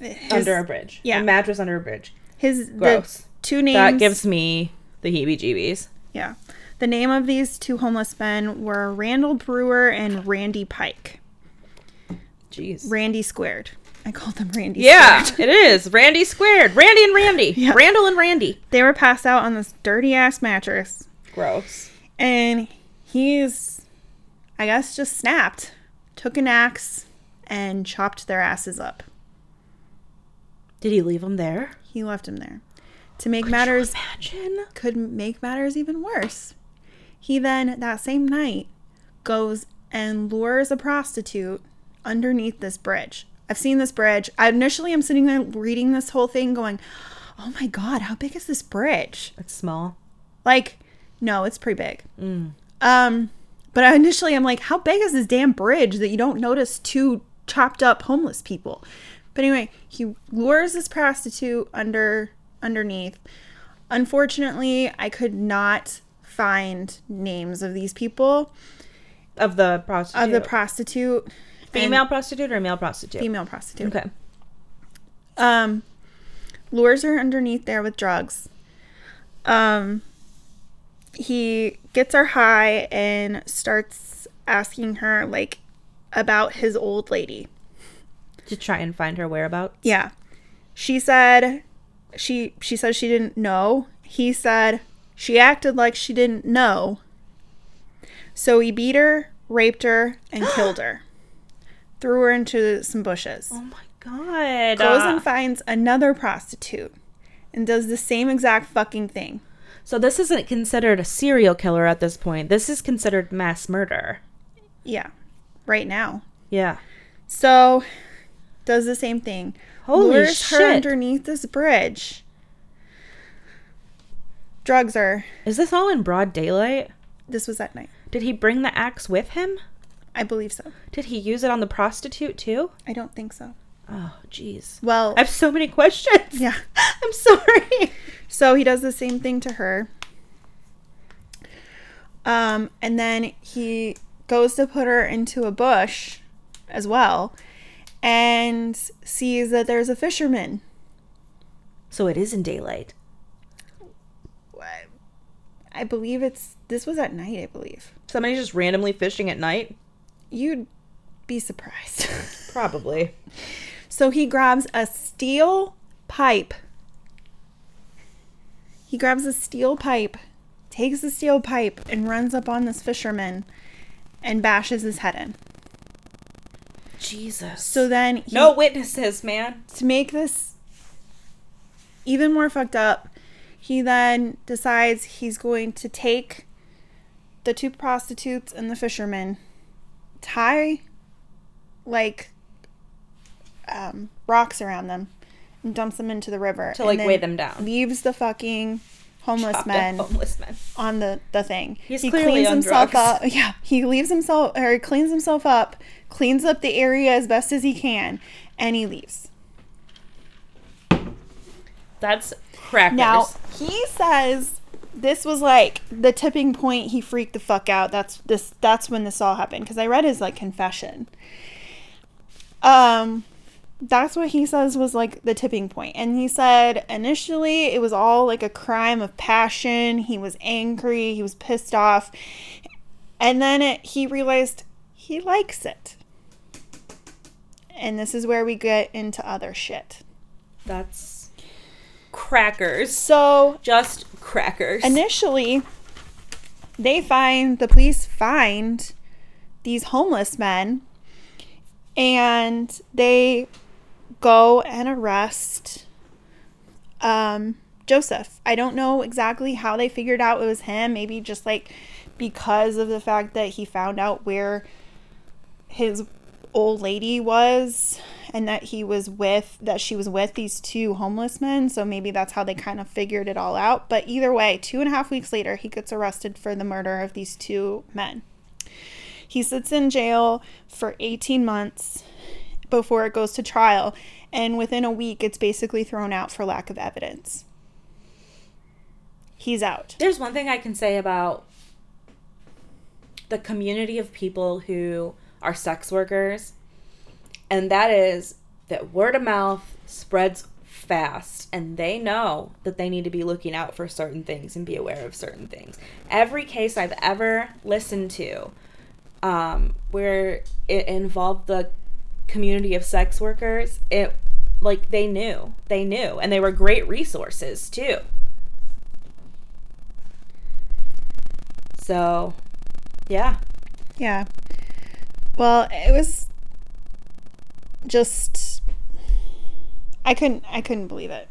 His, under a bridge. yeah. a mattress under a bridge. his Gross. two names That gives me the heebie-jeebies. Yeah. The name of these two homeless men were Randall Brewer and Randy Pike. Jeez. Randy squared. I called them Randy yeah, squared. it is Randy squared. Randy and Randy. Yeah. Randall and Randy. They were passed out on this dirty ass mattress. Gross. And he's, I guess, just snapped, took an axe, and chopped their asses up. Did he leave them there? He left them there. To make matters Imagine. could make matters even worse. He then, that same night, goes and lures a prostitute underneath this bridge. I've seen this bridge. I initially am sitting there reading this whole thing going, oh my God, how big is this bridge? It's small. Like, no, it's pretty big. Um, but I initially I'm like, how big is this damn bridge that you don't notice two chopped up homeless people? But anyway, he lures this prostitute under underneath. Unfortunately, I could not find names of these people Of the prostitute. of the prostitute female prostitute or male prostitute? female prostitute. Okay. um lures her underneath there with drugs um he gets her high and starts asking her like about his old lady To try and find her whereabouts. yeah she said she she said she didn't know he said she acted like she didn't know so he beat her raped her and killed her threw her into some bushes Oh my god. goes and finds another prostitute and does the same exact fucking thing. so this isn't considered a serial killer at this point. This is considered mass murder. Yeah, right now. Yeah. So, does the same thing. Holy Lures her shit. underneath this bridge. Drugs are. Is this all in broad daylight? This was at night. Did he bring the axe with him? I believe so. Did he use it on the prostitute too? I don't think so. Oh, jeez. Well, I have so many questions. yeah. I'm sorry. So he does the same thing to her. Um, and then he goes to put her into a bush as well and sees that there's a fisherman. So it is in daylight. I believe it's this was at night, I believe. Somebody's just randomly fishing at night? You'd be surprised. Probably. so he grabs a steel pipe. He grabs a steel pipe, takes the steel pipe, and runs up on this fisherman and bashes his head in. Jesus. So then he, no witnesses, man. to make this even more fucked up, he then decides he's going to take the two prostitutes and the fisherman, tie like um, rocks around them, and dumps them into the river To, like, then weigh them down. Leaves the fucking homeless Chopped men Homeless men. on the the thing. He's he cleans himself drugs. up. Yeah, he leaves himself or he cleans himself up, cleans up the area as best as he can, and he leaves. That's crackers. Now he says this was like the tipping point. He freaked the fuck out. That's this. That's when this all happened because I read his like confession. Um, that's what he says was like the tipping point. And he said initially it was all like a crime of passion. He was angry. He was pissed off, and then it, he realized he likes it. And this is where we get into other shit. That's crackers. So Just crackers. initially they find the police find these homeless men and they go and arrest um Joseph. I don't know exactly how they figured out it was him, maybe just like because of the fact that he found out where his old lady was and that he was with that she was with these two homeless men. So maybe that's how they kind of figured it all out. But either way two and a half weeks later he gets arrested for the murder of these two men. He sits in jail for 18 months before it goes to trial and within a week it's basically thrown out for lack of evidence he's out There's one thing I can say about the community of people who are sex workers, and that is that word of mouth spreads fast, and they know that they need to be looking out for certain things and be aware of certain things. Every case I've ever listened to um, where it involved the community of sex workers, it like they knew, they knew, and they were great resources too. So, yeah. Yeah. Well, it was just I couldn't I couldn't believe it.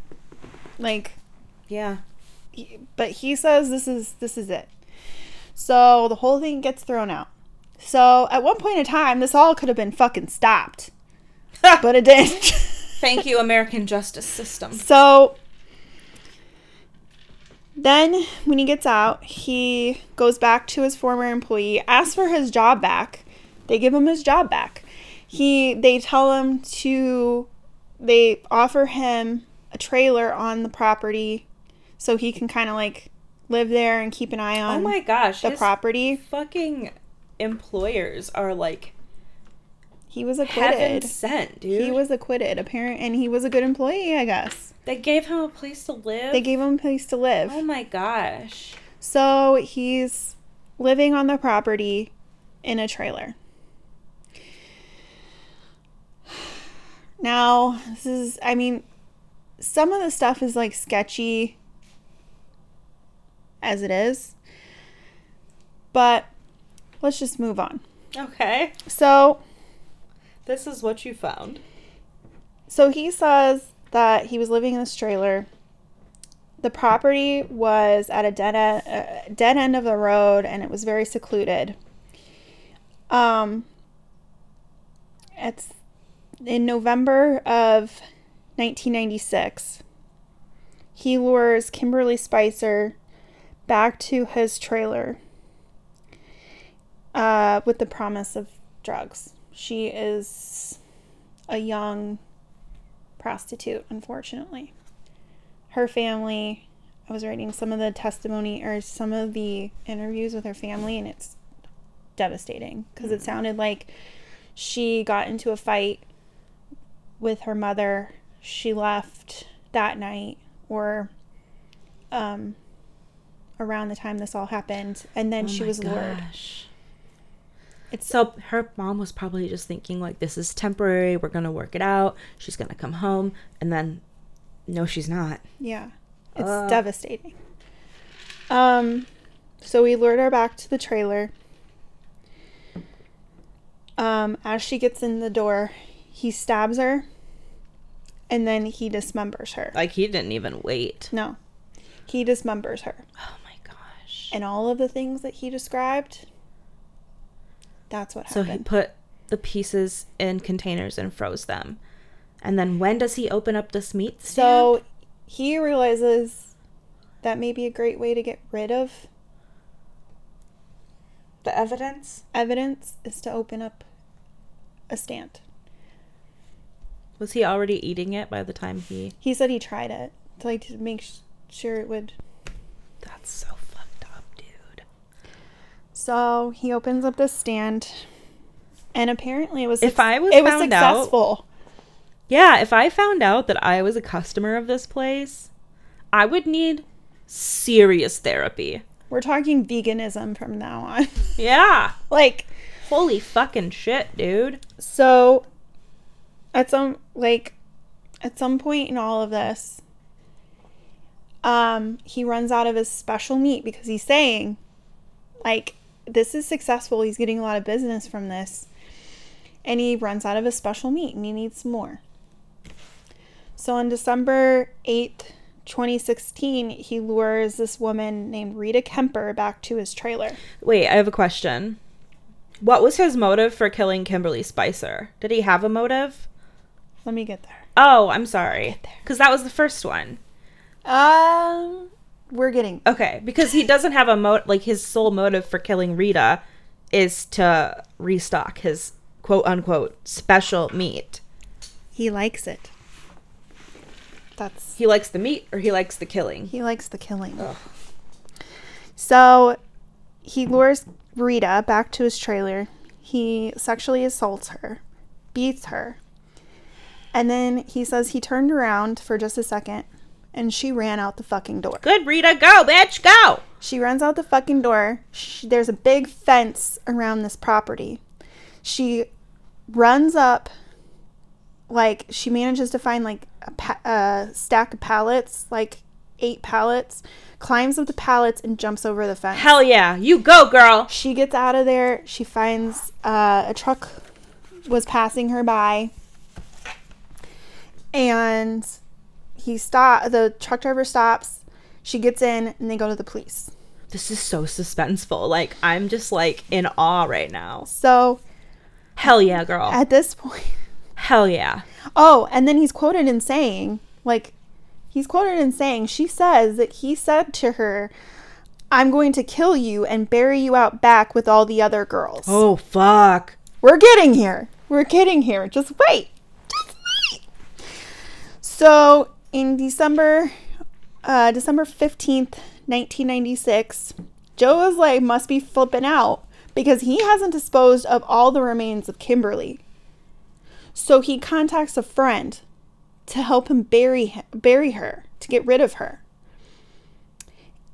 Like Yeah. he- but he says this is this is it. So the whole thing gets thrown out. So at one point in time this all could have been fucking stopped. but it didn't. Thank you, American justice system. So then, when he gets out, he goes back to his former employee, asks for his job back. They give him his job back. He they tell him to they offer him a trailer on the property so he can kind of like live there and keep an eye oh on Oh my gosh. the property. Fucking employers are like He was heaven acquitted. sent, dude. He was acquitted, apparent, and he was a good employee, I guess. they gave him a place to live. They gave him a place to live. oh my gosh. So he's living on the property in a trailer. Now, this is, I mean, some of the stuff is like sketchy as it is, but let's just move on. Okay. So, This is what you found. So he says that he was living in this trailer. The property was at a dead end, uh, dead end of the road, and it was very secluded. Um, it's in November of 1996. He lures Kimberly Spicer back to his trailer uh, with the promise of drugs. She is a young prostitute, unfortunately. Her family, I was writing some of the testimony or some of the interviews with her family, and it's devastating because it sounded like she got into a fight with her mother. She left that night or um, around the time this all happened, and then Oh she was lured. It's So her mom was probably just thinking like this is temporary, we're going to work it out. She's going to come home and then no she's not. Yeah. It's Ugh. devastating. Um so we lured her back to the trailer. Um as she gets in the door, he stabs her and then he dismembers her. Like he didn't even wait. No. He dismembers her. Oh my gosh. And all of the things that he described that's what happened. So he put the pieces in containers and froze them. And then when does he open up this meat stand? so he realizes that may be a great way to get rid of the evidence evidence is to open up a stand. was he already eating it by the time he He said he tried it to like to make sh- sure it would. That's so fucked up, dude. So he opens up the stand, and apparently it was. If I was it was found out- successful. Yeah, if I found out that I was a customer of this place, I would need serious therapy. We're talking veganism from now on. Yeah. like Holy fucking shit, dude. so, at some like, at some point in all of this, um, he runs out of his special meat because he's saying, like, this is successful. He's getting a lot of business from this. And he runs out of his special meat and he needs some more. So on December 8th, 2016, he lures this woman named Rita Kemper back to his trailer. Wait, I have a question. What was his motive for killing Kimberly Spicer? Did he have a motive? Let me get there. Oh, I'm sorry. Because that was the first one. Um, we're getting Okay, because he doesn't have a mo like his sole motive for killing Rita is to restock his quote unquote special meat. he likes it. That's He likes the meat or he likes the killing. he likes the killing. Ugh. So he lures Rita back to his trailer. He sexually assaults her, beats her. And then he says he turned around for just a second and she ran out the fucking door. Good Rita, go, bitch, go. She runs out the fucking door. She, there's a big fence around this property. She runs up, like, she manages to find, like, a, pa- a stack of pallets, like eight pallets, climbs up the pallets, and jumps over the fence. Hell yeah, you go, girl. She gets out of there. She finds uh, a truck was passing her by, and he stop. The truck driver stops. She gets in, and they go to the police. This is so suspenseful. Like I'm just like in awe right now. So Hell yeah, girl. at this point, Hell yeah. oh, and then he's quoted in saying, like, he's quoted in saying, she says that he said to her, "I'm going to kill you and bury you out back with all the other girls." Oh fuck. We're getting here. We're getting here. Just wait. Just wait. So in December, uh, December 15th, 1996, Joe is like, must be flipping out because he hasn't disposed of all the remains of Kimberly. So he contacts a friend to help him bury bury her, to get rid of her.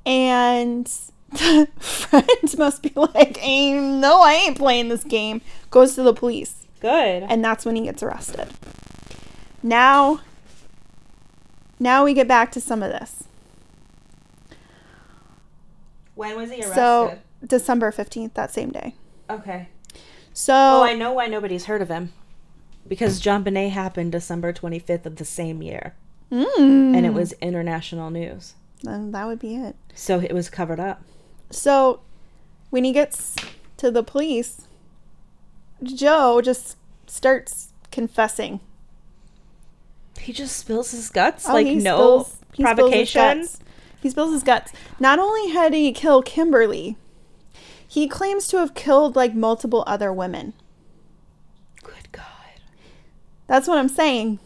And the friend must be like, ain't, no, I ain't playing this game. Goes to the police. Good. And that's when he gets arrested. Now, now we get back to some of this. when was he arrested? So, December 15th, that same day. okay. So, Oh, I know why nobody's heard of him. Because JonBenét happened December 25th of the same year. mm, And it was international news. then that would be it. So it was covered up. So, when he gets to the police, Joe just starts confessing. He just spills his guts. Oh, like no spills- he provocation. He spills his guts. Not only had he killed Kimberly, he claims to have killed like multiple other women. Good God. That's what I'm saying.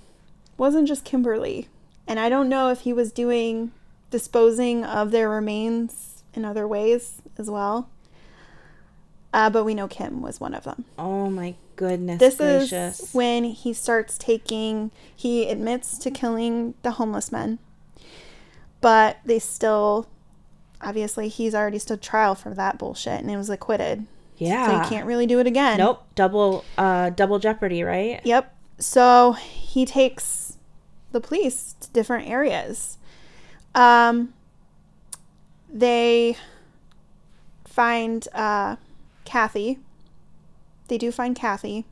wasn't just Kimberly. And I don't know if he was doing disposing of their remains in other ways as well. Uh, but we know Kim was one of them. Oh my goodness This gracious. is when he starts taking, he admits to killing the homeless men. But they still, obviously, he's already stood trial for that bullshit and it was acquitted. yeah. So he can't really do it again. Nope. Double uh double jeopardy, right? Yep. So he takes the police to different areas. Um, they find uh, Kathy. They do find Kathy.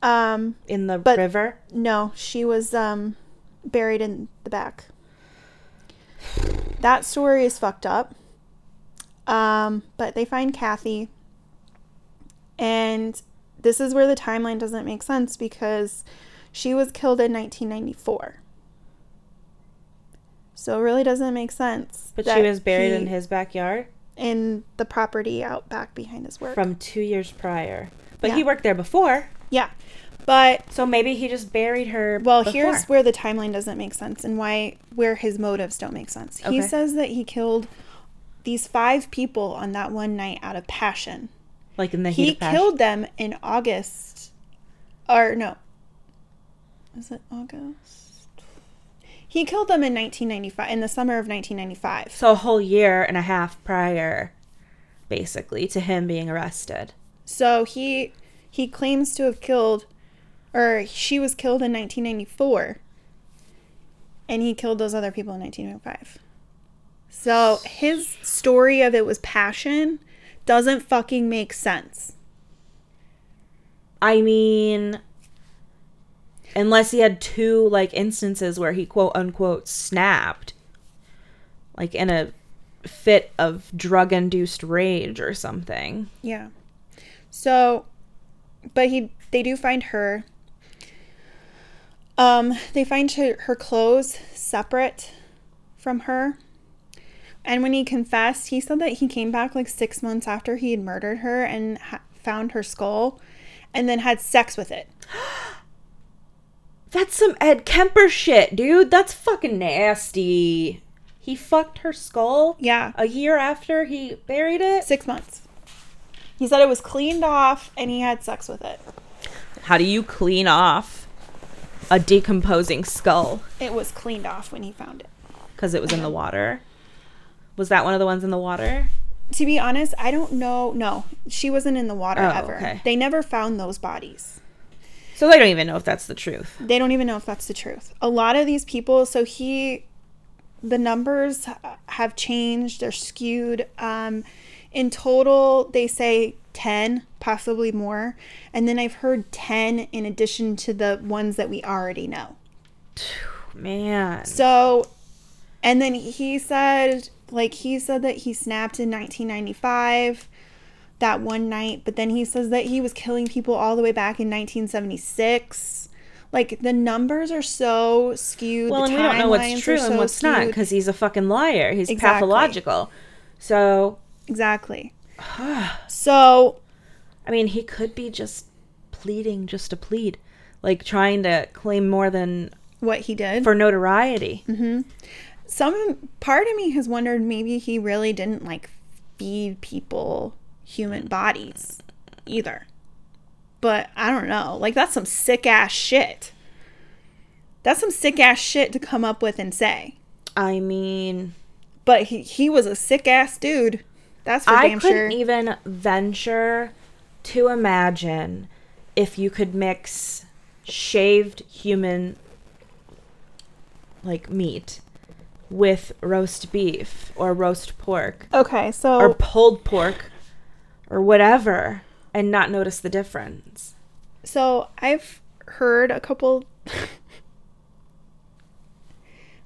Um, In the But- river. no, she was um, buried in the back. That story is fucked up. Um, but they find Kathy. And this is where the timeline doesn't make sense because she was killed in 1994. So it really doesn't make sense. But she was buried he- in his backyard in the property out back behind his work. from two years prior. But Yeah. he worked there before. yeah. But So maybe he just buried her. Well, before. here's where the timeline doesn't make sense and why where his motives don't make sense. He says that he killed these five people on that one night out of passion. like in the heat He killed them in August or no. is it August? He killed them in 1995 in the summer of 1995. So a whole year and a half prior, basically, to him being arrested. So he he claims to have killed or she was killed in 1994 and he killed those other people in 1995. So his story of it was passion doesn't fucking make sense. I mean, unless he had two like instances where he quote unquote snapped, like in a fit of drug induced rage or something. Yeah. So but he they do find her um they find her, her clothes separate from her. And when he confessed, he said that he came back like 6 months after he had murdered her and ha- found her skull and then had sex with it. That's some Ed Kemper shit, dude. That's fucking nasty. He fucked her skull Yeah. a year after he buried it. 6 months. He said it was cleaned off and he had sex with it. How do you clean off a decomposing skull? It was cleaned off when he found it. Because it was in the water. Was that one of the ones in the water? To be honest, I don't know. No, she wasn't in the water Oh, ever. okay. They never found those bodies. So they don't even know if that's the truth. They don't even know if that's the truth. A lot of these people, so he, the numbers have changed, they're skewed. Um, in total, they say 10, possibly more. And then I've heard 10 in addition to the ones that we already know. Man. So, and then he said, like, he said that he snapped in 1995 that one night, but then he says that he was killing people all the way back in 1976. Like, the numbers are so skewed. well, and we don't know what's true and so what's not because he's a fucking liar. He's Exactly. pathological. So, Exactly. so, I mean, he could be just pleading just to plead, like trying to claim more than what he did. for notoriety. Mm-hmm. some part of me has wondered maybe he really didn't like feed people human bodies either. But I don't know. Like that's some sick ass shit. That's some sick ass shit to come up with and say. I mean, But he, he was a sick ass dude. That's for I damn couldn't sure. even venture to imagine if you could mix shaved human like meat with roast beef or roast pork okay, so or pulled pork or whatever and not notice the difference. so I've heard a couple Have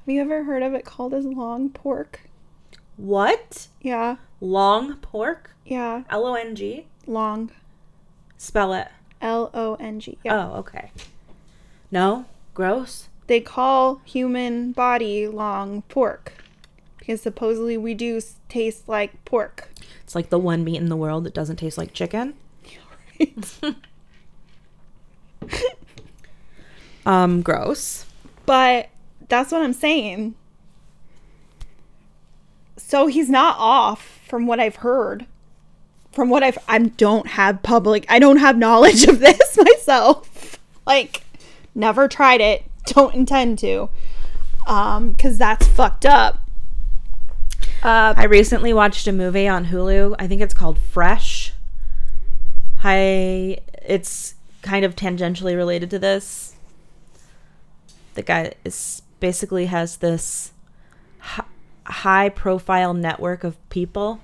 you ever heard of it called as long pork? What? Yeah. Long pork? Yeah. L O N G? Long. Spell it. L O N G. Yeah. Oh, okay. No? Gross? They call human body long pork because supposedly we do taste like pork. It's like the one meat in the world that doesn't taste like chicken. Um, gross. But that's what I'm saying. So he's not off from what I've heard. From what I've I don't have public I don't have knowledge of this myself. Like never tried it, don't intend to. Um cuz that's fucked up. Uh I recently watched a movie on Hulu. I think it's called Fresh. Hi, it's kind of tangentially related to this. The guy is basically has this hi- high profile network of people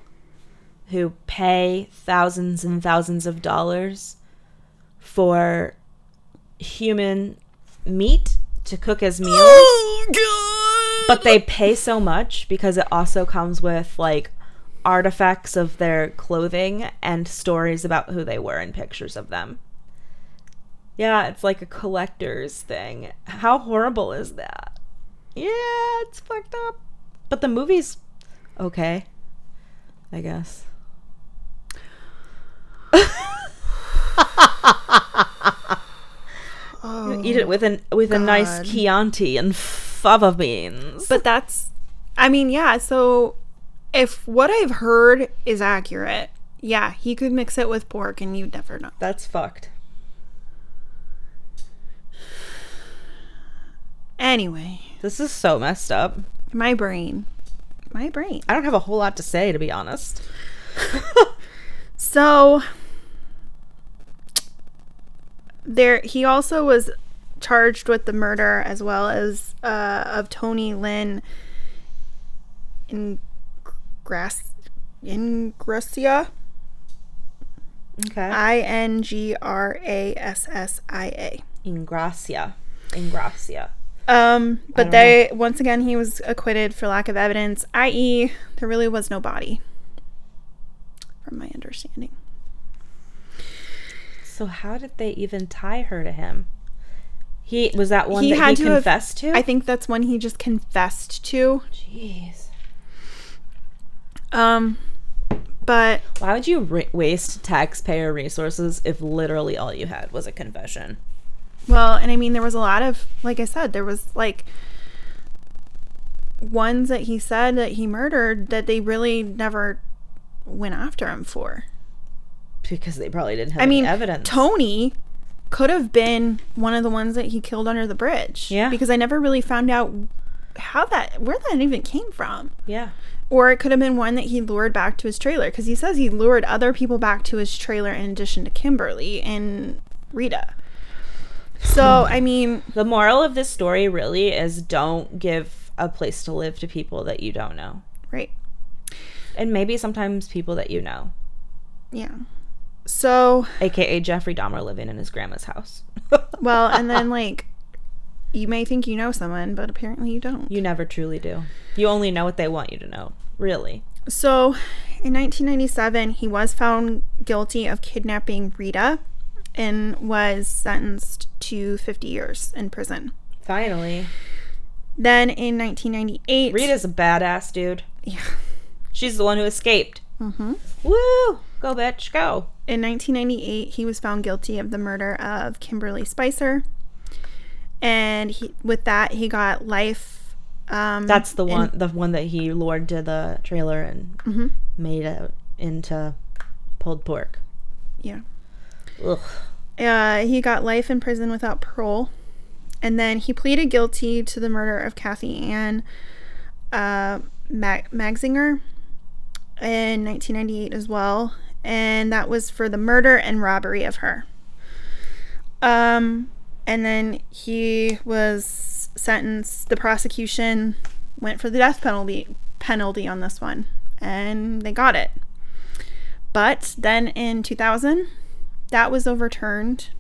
who pay thousands and thousands of dollars for human meat to cook as meals Oh. But they pay so much because it also comes with like artifacts of their clothing and stories about who they were and pictures of them. Yeah, it's like a collector's thing. How horrible is that? Yeah, it's fucked up. But the movie's okay. I guess. You Eat it with an with a nice oh, Chianti and fava beans. But that's, I mean, yeah. So if what I've heard is accurate, yeah, he could mix it with pork and you'd never know. that's fucked. Anyway, This is so messed up. my brain, my brain. I don't have a whole lot to say, to be honest. So there, he also was charged with the murder as well as uh, of Tony Lynn in Grass in Gracia. Okay. I N G R A S S I A. Ingrassia. Ingrassia. Um, but they once again he was acquitted for lack of evidence, i.e., there really was no body, from my understanding. So how did they even tie her to him? He was that one He that had he to have- to? I think that's one he just confessed to. Jeez. Um, but Why would you re- waste taxpayer resources if literally all you had was a confession? well, and I mean there was a lot of like I said, there was like ones that he said that he murdered that they really never went after him for. Because they probably didn't have I any mean, evidence. Tony could have been one of the ones that he killed under the bridge. Yeah. Because I never really found out how that where that even came from. yeah. Or it could have been one that he lured back to his trailer because he says he lured other people back to his trailer in addition to Kimberly and Rita. So, I mean, The moral of this story really is don't give a place to live to people that you don't know. right. And maybe sometimes people that you know. Yeah. So, AKA Jeffrey Dahmer living in his grandma's house. well, and then like you may think you know someone, but apparently you don't. You never truly do. You only know what they want you to know. Really. So, in 1997, he was found guilty of kidnapping Rita and was sentenced to 50 years in prison. Finally. Then in 1998, Rita's a badass, dude. Yeah. She's the one who escaped. Mhm. Woo! Go, bitch, go. In 1998, he was found guilty of the murder of Kimberly Spicer, and he, with that, he got life. Um, That's the in- one, the one that he lured to the trailer and Mhm. made it into pulled pork. Yeah. Ugh. Uh, he got life in prison without parole. And then he pleaded guilty to the murder of Kathy Ann uh, Mag- Magaziner in 1998 as well. And that was for the murder and robbery of her. Um, and then he was sentenced. The prosecution went for the death penalty penalty on this one, and they got it. But then in 2000, that was overturned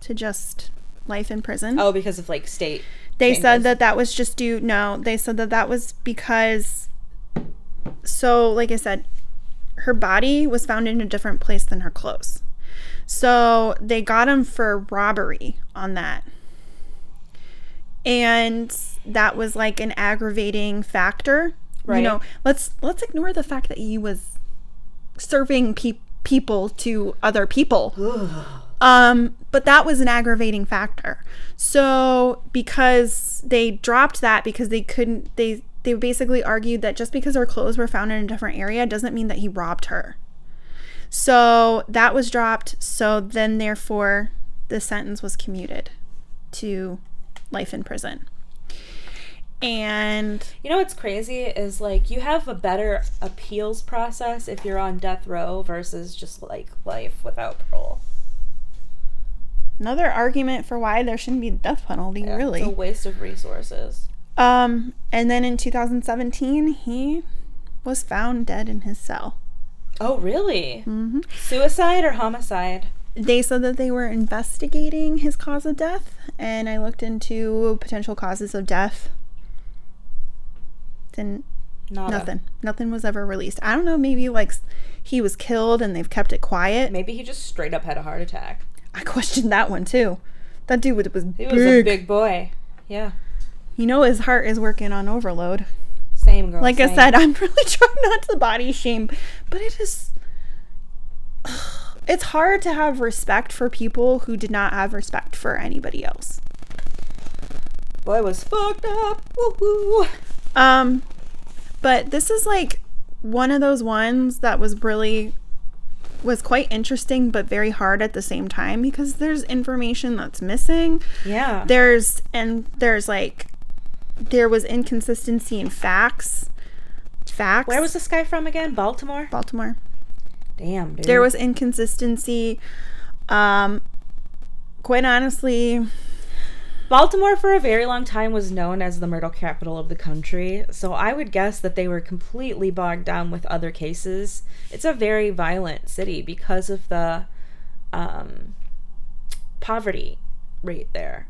to just life in prison. Oh, because of like state. they said that that was just due. No, they said that that was because. So, like I said, her body was found in a different place than her clothes. So they got him for robbery on that. And that was like an aggravating factor. Right. You know, let's let's ignore the fact that he was serving pe- people to other people. Um, but that was an aggravating factor. So because they dropped that because they couldn't they they basically argued that just because her clothes were found in a different area doesn't mean that he robbed her. So that was dropped. So then therefore the sentence was commuted to life in prison. And You know what's crazy is like you have a better appeals process if you're on death row versus just like life without parole. another argument for why there shouldn't be death penalty, Yeah, really. It's a waste of resources. Um, and then in 2017, he was found dead in his cell. Oh, really? hmm Suicide or homicide? They said that they were investigating his cause of death, and I looked into potential causes of death. Then Not nothing. Nothing was ever released. I don't know. Maybe like he was killed and they've kept it quiet. Maybe he just straight up had a heart attack. I questioned that one too. That dude was, was He big. was a big boy. Yeah. You know his heart is working on overload. Same girl. like I said, I'm really trying not to body shame, but it is. It's hard to have respect for people who did not have respect for anybody else. boy was fucked up. Woohoo. Um, but this is like one of those ones that was really was quite interesting but very hard at the same time because there's information that's missing. Yeah. There's and there's like there was inconsistency in facts. Facts. Where was this guy from again? Baltimore? Baltimore? Damn, dude. there was inconsistency um quite honestly Baltimore for a very long time was known as the murder capital of the country, so I would guess that they were completely bogged down with other cases. It's a very violent city because of the um, poverty rate there.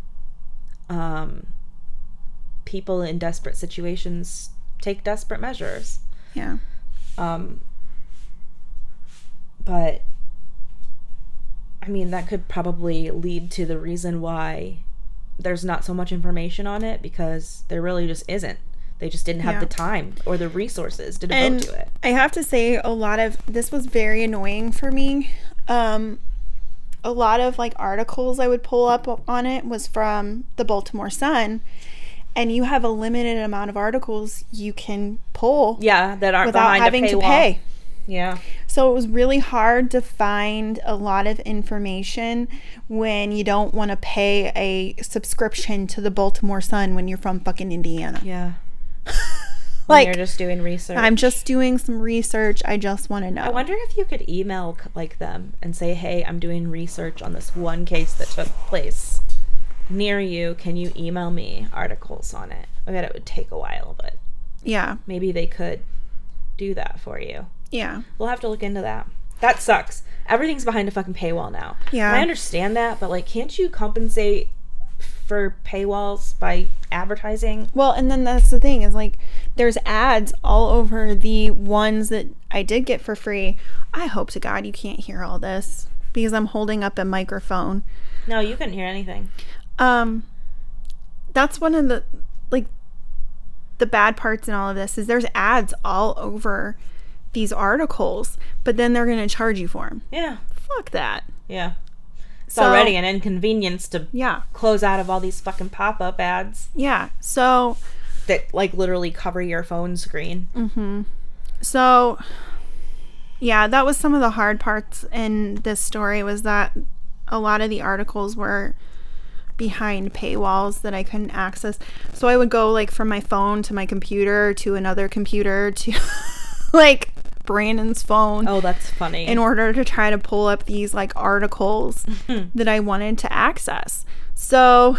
Um, people in desperate situations take desperate measures. yeah Um, but I mean, that could probably lead to the reason why there's not so much information on it because there really just isn't. They just didn't have Yeah. the time or the resources to devote and to it. i have to say a lot of this was very annoying for me um a lot of like articles i would pull up on it was from the baltimore sun and you have a limited amount of articles you can pull Yeah, that aren't without having to pay Yeah, So it was really hard to find a lot of information when you don't want to pay a subscription to the Baltimore Sun when you're from fucking Indiana. yeah. Like, Like you're just doing research. I'm just doing some research. I just want to know. I wonder if you could email like them and say, "Hey, I'm doing research on this one case that took place near you. Can you email me articles on it?" I bet it would take a while, but yeah. maybe they could do that for you. Yeah. We'll have to look into that. That sucks. Everything's behind a fucking paywall now. Yeah. And I understand that, but like, can't you compensate for paywalls by advertising? Well, and then that's the thing is like there's ads all over the ones that I did get for free. I hope to God you can't hear all this because I'm holding up a microphone. No, you couldn't hear anything. Um that's one of the like the bad parts in all of this is there's ads all over these articles but then they're going to charge you for them Yeah, fuck that. Yeah. It's So- already an inconvenience to yeah. close out of all these fucking pop-up ads. Yeah so that like literally cover your phone screen. so yeah that was some of the hard parts in this story was that a lot of the articles were behind paywalls that I couldn't access. So I would go like from my phone to my computer to another computer to like Brandon's phone Oh, that's funny. in order to try to pull up these like articles that I wanted to access. So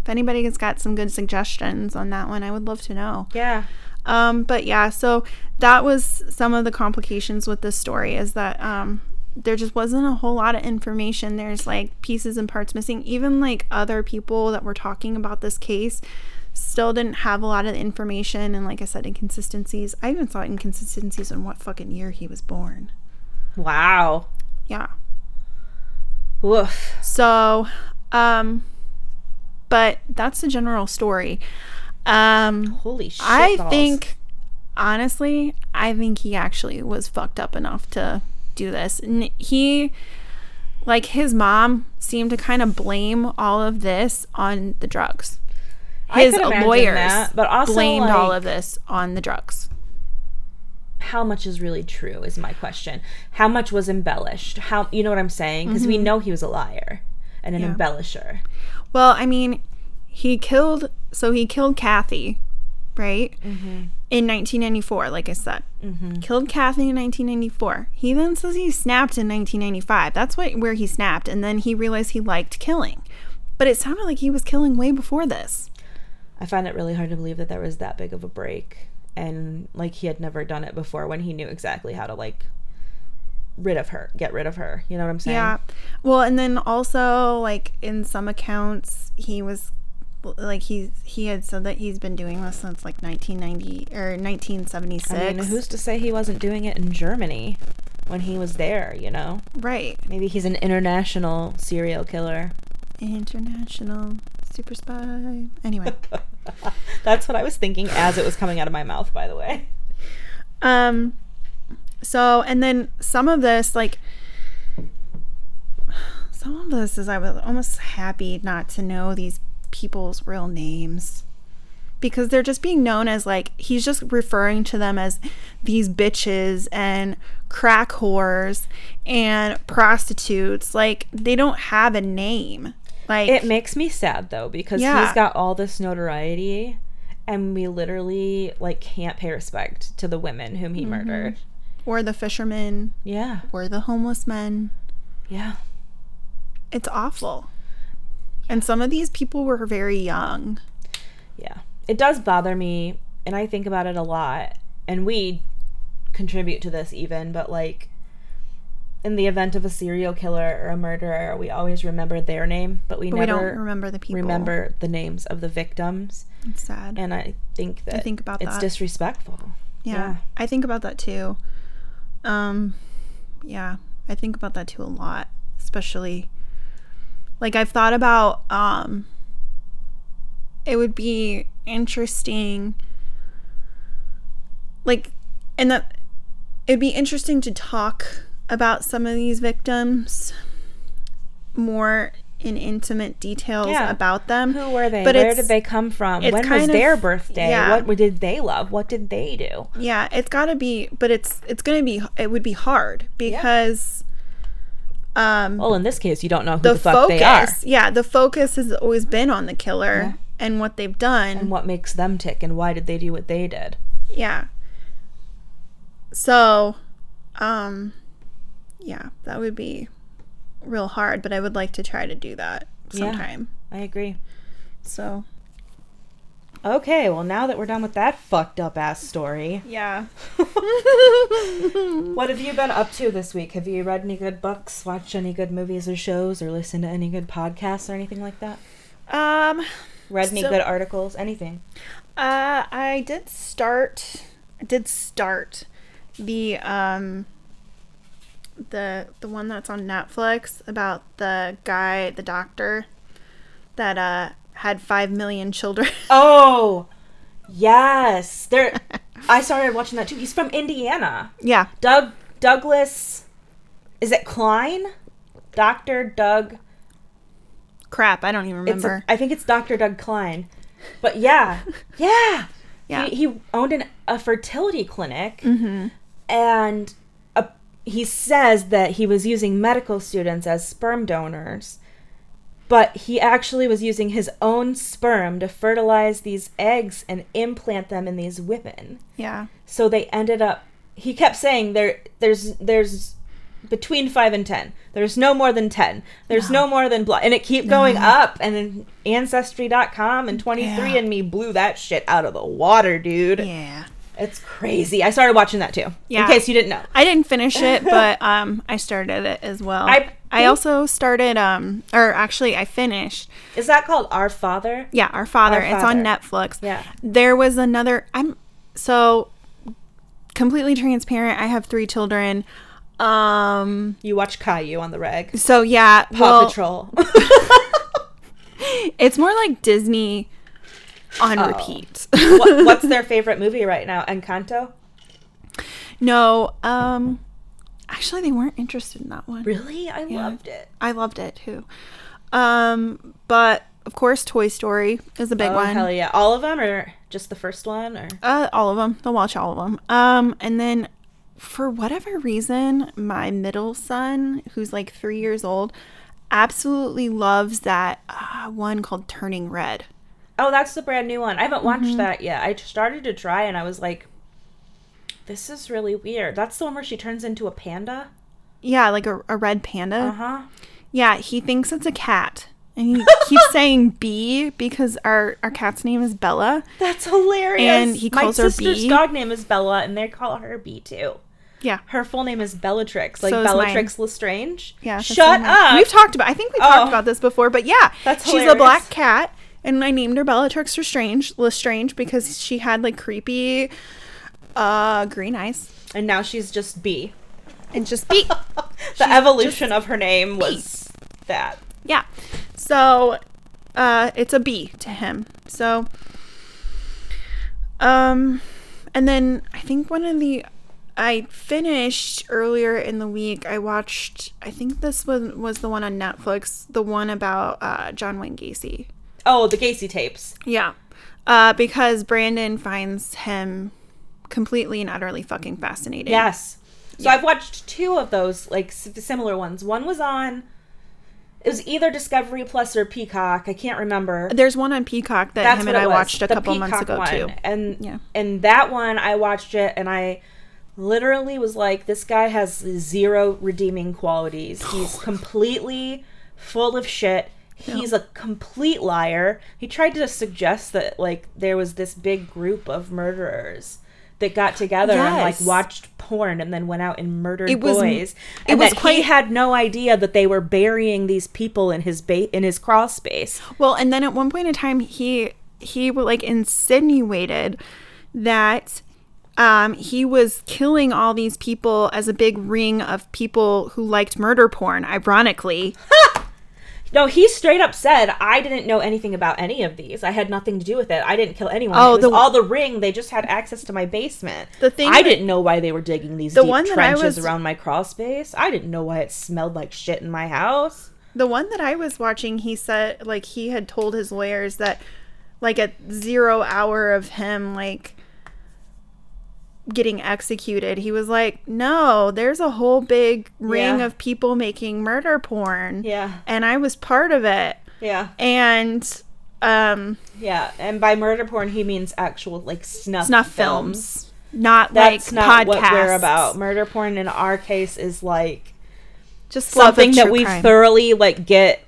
if anybody has got some good suggestions on that one, I would love to know. yeah. Um, but yeah, so that was some of the complications with this story is that um, there just wasn't a whole lot of information. There's like pieces and parts missing. Even like other people that were talking about this case still didn't have a lot of information. And like I said, inconsistencies. I even saw inconsistencies in what fucking year he was born. Wow. Yeah. Woof. So, um, but that's the general story. Um, Holy shit. I balls. think, honestly, I think he actually was fucked up enough to do this. And he, like his mom seemed to kind of blame all of this on the drugs. His lawyers that, but also, blamed all of this on the drugs. how much is really true is my question. How much was embellished? How you know what I'm saying? Because we know he was a liar and an Mm-hmm. Yeah. embellisher. Well, I mean, he killed. So he killed Kathy, right? Mm-hmm. In 1994, like I said, mm-hmm. killed Kathy in 1994. He then says he snapped in 1995. That's what where he snapped, and then he realized he liked killing. But it sounded like he was killing way before this. I find it really hard to believe that there was that big of a break and like he had never done it before when he knew exactly how to like rid of her, get rid of her. You know what I'm saying? Yeah. Well, and then also like in some accounts, he was like he's he had said that he's been doing this since like 1990 or 1976. I mean, who's to say he wasn't doing it in Germany when he was there, you know? right? Maybe he's an international serial killer. International super spy. Anyway, That's what I was thinking as it was coming out of my mouth, by the way. um, so and then some of this like. Some of this is I was almost happy not to know these people's real names. because they're just being known as like he's just referring to them as these bitches and crack whores and prostitutes like they don't have a name like It makes me sad though because Yeah. he's got all this notoriety and we literally like can't pay respect to the women whom he Mm-hmm. murdered. or the fishermen Yeah. or the homeless men Yeah. it's awful and some of these people were very young Yeah. It does bother me and I think about it a lot and we contribute to this even but like in the event of a serial killer or a murderer we always remember their name but we but we never don't remember the people remember the names of the victims it's sad and I think that I think about it's that. disrespectful. yeah, yeah. i think about that too um yeah i think about that too a lot especially like i've thought about um it would be interesting like and that it'd be interesting to talk about some of these victims more in intimate details Yeah. about them Who were they? But Where did they come from? When was of- their birthday? yeah. What did they love? What did they do? Yeah, it's got to be, but it's it's going to be it would be hard because um Well, in this case, you don't know who the, the, fuck focus, they are yeah, the focus has always been on the killer Yeah. and what they've done. and what makes them tick and why did they do what they did. yeah. So, um yeah, that would be real hard, but I would like to try to do that Yeah. sometime. I agree. So, Okay, well, now that we're done with that fucked up ass story, yeah. what have you been up to this week? Have you read any good books, watched any good movies or shows, or listened to any good podcasts or anything like that? Um Read any So- good articles? Anything? Uh, I did start. I did start the um the the one that's on Netflix about the guy, the doctor that uh had five million children. Oh, yes. There. I started watching that too. He's from Indiana. yeah, Doug Douglas. Is it Cline? Doctor Doug. crap. I don't even It's remember. I think it's Doctor Doug Cline. But yeah, yeah, Yeah. He, he owned an, a fertility clinic, mm-hmm. and a, he says that he was using medical students as sperm donors. But he actually was using his own sperm to fertilize these eggs and implant them in these women. Yeah, So they ended up. He kept saying there, there's, there's between five and ten. There's no more than ten. There's no, more than blood, and it keep going up. And then Ancestry.com and 23andMe blew that shit out of the water, dude. yeah. It's crazy. I started watching that too. Yeah. In case you didn't know. I didn't finish it, but um, I started it as well. I I also started um, or actually I finished. Is that called Our Father? Yeah, Our Father. Our It's on Netflix. Yeah. There was another I'm so completely transparent. I have 3 children. Um You watch Caillou on the reg. so yeah, Paw well, Patrol. it's more like Disney on Oh. repeat. what, what's their favorite movie right now? Encanto? no, um Actually, they weren't interested in that one. Really? I Yeah. loved it. I loved it too. Um, but of course, Toy Story is a big oh, one. hell yeah. All of them or just the first one or Uh, all of them. They'll watch all of them. Um, and then for whatever reason, my middle son, who's like three years old, absolutely loves that uh, one called Turning Red. Oh, that's the brand new one. I haven't watched Mm-hmm. that yet. I started to try and I was like this is really weird. That's the one where she turns into a panda? Yeah, like a, a red panda. Uh-huh. Yeah, he thinks it's a cat. And he keeps saying B because our, our cat's name is Bella. That's hilarious. And he calls My her sister's dog name is Bella and they call her Bee too. Yeah. Her full name is Bellatrix, like So mine. Bellatrix Lestrange. Yeah. Shut up. We've talked about I think we Oh. talked about this before, but yeah. That's hilarious. She's a black cat and I named her Bellatrix Lestrange Lestrange because she had like creepy uh green eyes. and now she's just B. And just B. the evolution of her name was that. Yeah. So uh it's a B to him. So um and then I think one of the I finished earlier in the week. I watched I think this was was the one on Netflix, the one about uh John Wayne Gacy. Oh, the Gacy tapes. Yeah. Uh because Brandon finds him completely and utterly fucking fascinating. Yes. So I've watched two of those, like similar ones. One was on. It was either Discovery Plus or Peacock. I can't remember. There's one on Peacock that That's him and I was, watched a couple months ago one. too. And Yeah. and that one I watched it and I literally was like, this guy has zero redeeming qualities. He's completely full of shit. He's a complete liar. He tried to suggest that like there was this big group of murderers that got together and like watched porn and then went out and murdered It was- boys. it was that he had no idea that they were burying these people in his ba- in his crawl space. Well, and then at one point in time, he he like insinuated that um, he was killing all these people as a big ring of people who liked murder porn. Ironically, No, he straight up said, "I didn't know anything about any of these. I had nothing to do with it. I didn't kill anyone. Oh, it was the- all the ring. They just had access to my basement. The thing I that- didn't know why they were digging these The deep one trenches was- around my crawl space. I didn't know why it smelled like shit in my house. the one that I was watching, he said like he had told his lawyers that like at zero hour of him like getting executed, he was like, "No, there's a whole big ring Yeah. of people making murder porn." Yeah, and I was part of it. yeah, And um yeah. And by murder porn, he means actual like snuff snuff films. films, not That's like not podcasts. what we're about. Murder porn in our case is like Just something that we crime. thoroughly like get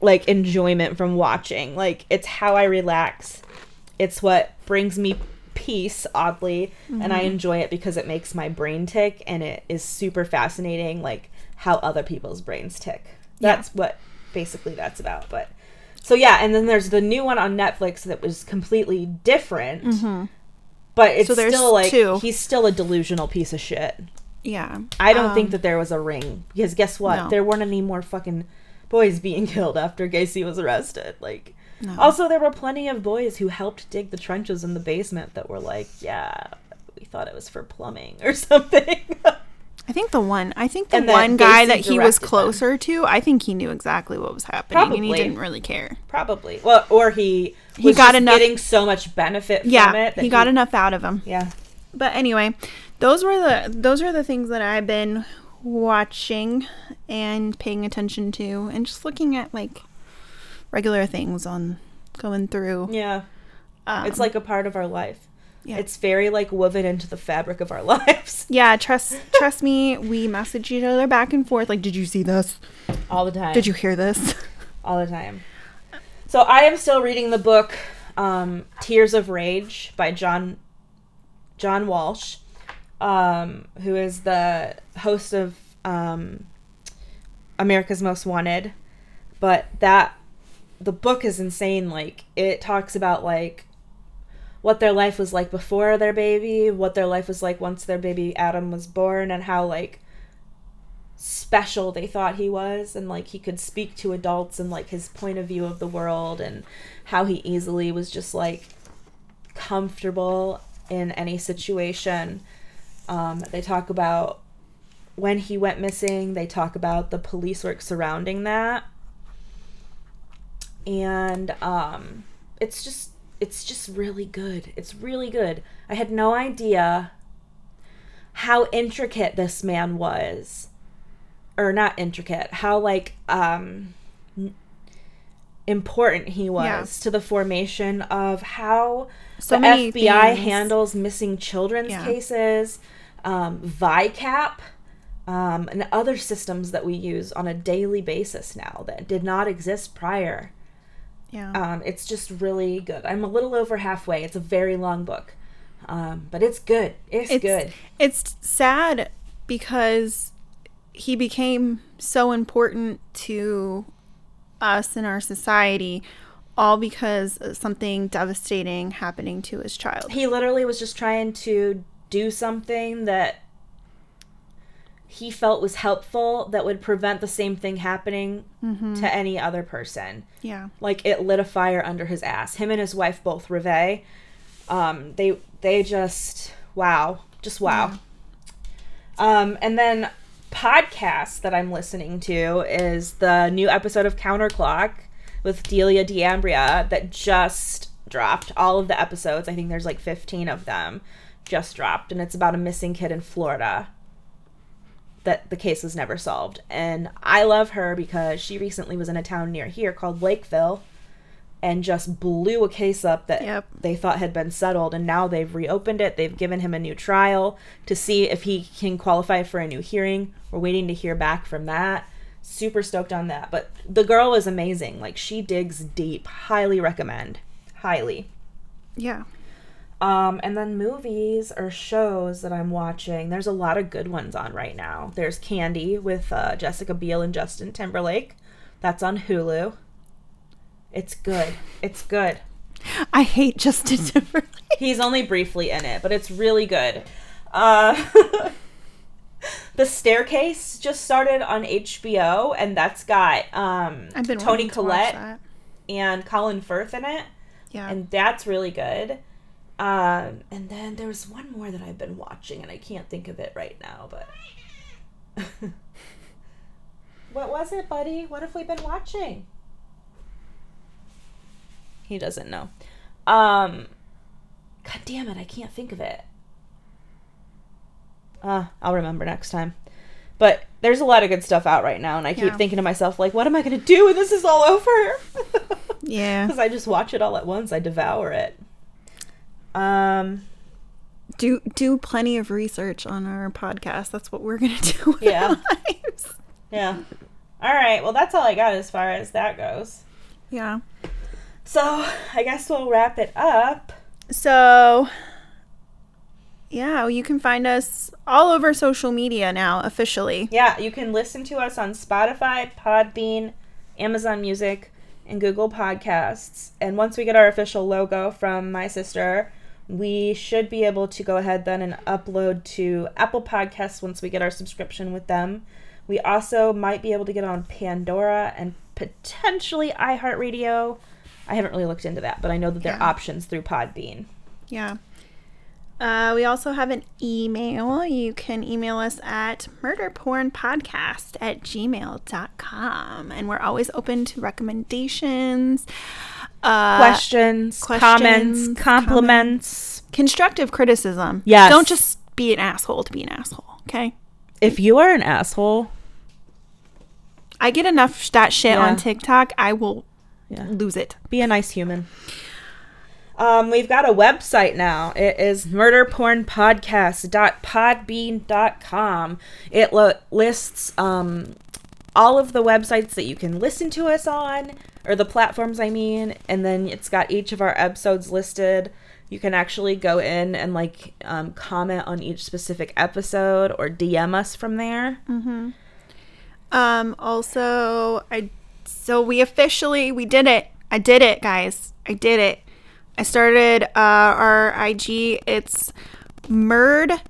like enjoyment from watching. Like it's how I relax. It's what brings me peace oddly and I Mm-hmm. enjoy it because it makes my brain tick and it is super fascinating like how other people's brains tick. Yeah. That's what basically that's about. But so yeah, and then there's the new one on Netflix that was completely different. But it's Mm-hmm. So still like two. he's still a delusional piece of shit. yeah. I don't think Um, that there was a ring because guess what? No. There weren't any more fucking boys being killed after Gacy was arrested. Like, No. also there were plenty of boys who helped dig the trenches in the basement that were like, yeah, we thought it was for plumbing or something. I think the one I think the And one guy that he was directed them. closer to, I think he knew exactly what was happening and he didn't really care. Probably. Well, or he He got enough- getting so much benefit from Yeah, he got enough out of him. Yeah. But anyway, those were the those are the things that I've been watching and paying attention to and just looking at like regular things on going through. Yeah. Um, It's like a part of our life. Yeah. It's very like woven into the fabric of our lives Yeah, trust trust me, we message each other back and forth like, "Did you see this? all the time. Did you hear this?" all the time. So I am still reading the book um, "Tears of Rage" by John John Walsh, um, who is the host of um, America's Most Wanted. But that the book is insane. Like it talks about like what their life was like before their baby, what their life was like once their baby Adam was born, and how like special they thought he was and like he could speak to adults and like his point of view of the world and how he easily was just like comfortable in any situation um, they talk about when he went missing, they talk about the police work surrounding that. And um it's just it's just really good. It's really good. I had no idea how intricate this man was. Or not intricate, how like um important he was Yeah. to the formation of how So the FBI things. handles missing children's Yeah. cases, um, VICAP, um, and other systems that we use on a daily basis now that did not exist prior. Yeah. Um, it's just really good. I'm a little over halfway. It's a very long book, um, but it's good. It's, it's good. It's sad because he became so important to us in our society all because of something devastating happening to his child. He literally was just trying to do something that he felt was helpful that would prevent the same thing happening to any other person. Yeah. like it lit a fire under his ass. Him and his wife both Revé. Um, they they just wow, just wow. Um, and then podcast that I'm listening to is the new episode of Counterclock with Delia D'Ambra that just dropped. All of the episodes, I think there's like 15 of them, just dropped, and it's about a missing kid in Florida that the case was never solved. And I love her because she recently was in a town near here called Lakeville and just blew a case up that Yep. they thought had been settled and now they've reopened it. They've given him a new trial to see if he can qualify for a new hearing. We're waiting to hear back from that. Super stoked on that. But the girl is amazing. Like she digs deep. Highly recommend. Highly. Yeah. Um, and then movies or shows that I'm watching. There's a lot of good ones on right now. There's Candy with uh, Jessica Biel and Justin Timberlake. That's on Hulu. It's good. It's good. I hate Justin Timberlake. He's only briefly in it, but it's really good. Uh, the Staircase just started on HBO, and that's got um, Toni wanting to Collette and Colin Firth in it. Yeah. and that's really good. Um, and then there was one more that I've been watching, and I can't think of it right now. But what was it, buddy? What have we been watching? He doesn't know. Um, God damn it, I can't think of it. Uh, I'll remember next time. But there's a lot of good stuff out right now, and I keep Yeah. thinking to myself, like, what am I going to do when this is all over? yeah. Because I just watch it all at once. I devour it. Um, Do do plenty of research on our podcast. That's what we're gonna do with Yeah. yeah. All right. Well, that's all I got as far as that goes. Yeah. So I guess we'll wrap it up. So, yeah, you can find us all over social media now, officially. Yeah, you can listen to us on Spotify, Podbean, Amazon Music, and Google Podcasts. And once we get our official logo from my sister, we should be able to go ahead then and upload to Apple Podcasts once we get our subscription with them. We also might be able to get on Pandora and potentially iHeartRadio. I haven't really looked into that, but I know that there are Yeah. options through Podbean. Yeah. Uh, we also have an email. You can email us at murderpornpodcast at gmail.com. And we're always open to recommendations, uh, questions, questions, comments, compliments. constructive criticism. Yes. Don't just be an asshole to be an asshole, okay? If you are an asshole, I get enough that shit Yeah. on TikTok, I will yeah. lose it. be a nice human. Um, we've got a website now. It is murderpornpodcast.podbean.com. It lo- lists um, all of the websites that you can listen to us on, or the platforms, I mean, and then it's got each of our episodes listed. You can actually go in and like um, comment on each specific episode or DM us from there. Um, also, I so we officially we did it. I did it, guys. I did it. I started uh, our IG. It's Murd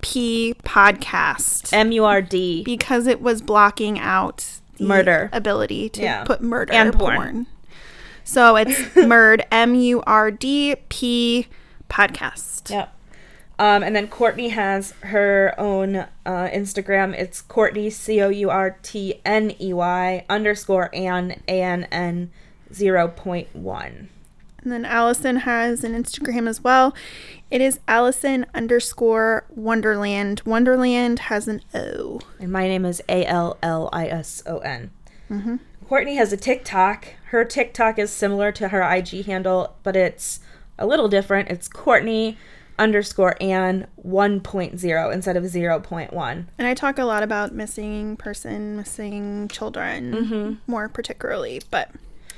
P Podcast M U R D. because it was blocking out the Murder. ability to Yeah. put murder And porn. porn. So it's Murd M U R D P Podcast. Yep. Um, and then Courtney has her own uh, Instagram. It's Courtney C O U R T N E Y underscore Ann A N N zero point one. And then Allison has an Instagram as well. It is Allison underscore Wonderland. Wonderland has an O. And my name is A L L I S O N. Mm-hmm. Courtney has a TikTok. Her TikTok is similar to her IG handle, but it's a little different. It's Courtney underscore Ann 1.0 instead of 0.1. And I talk a lot about missing person, missing children, mm-hmm. more particularly. But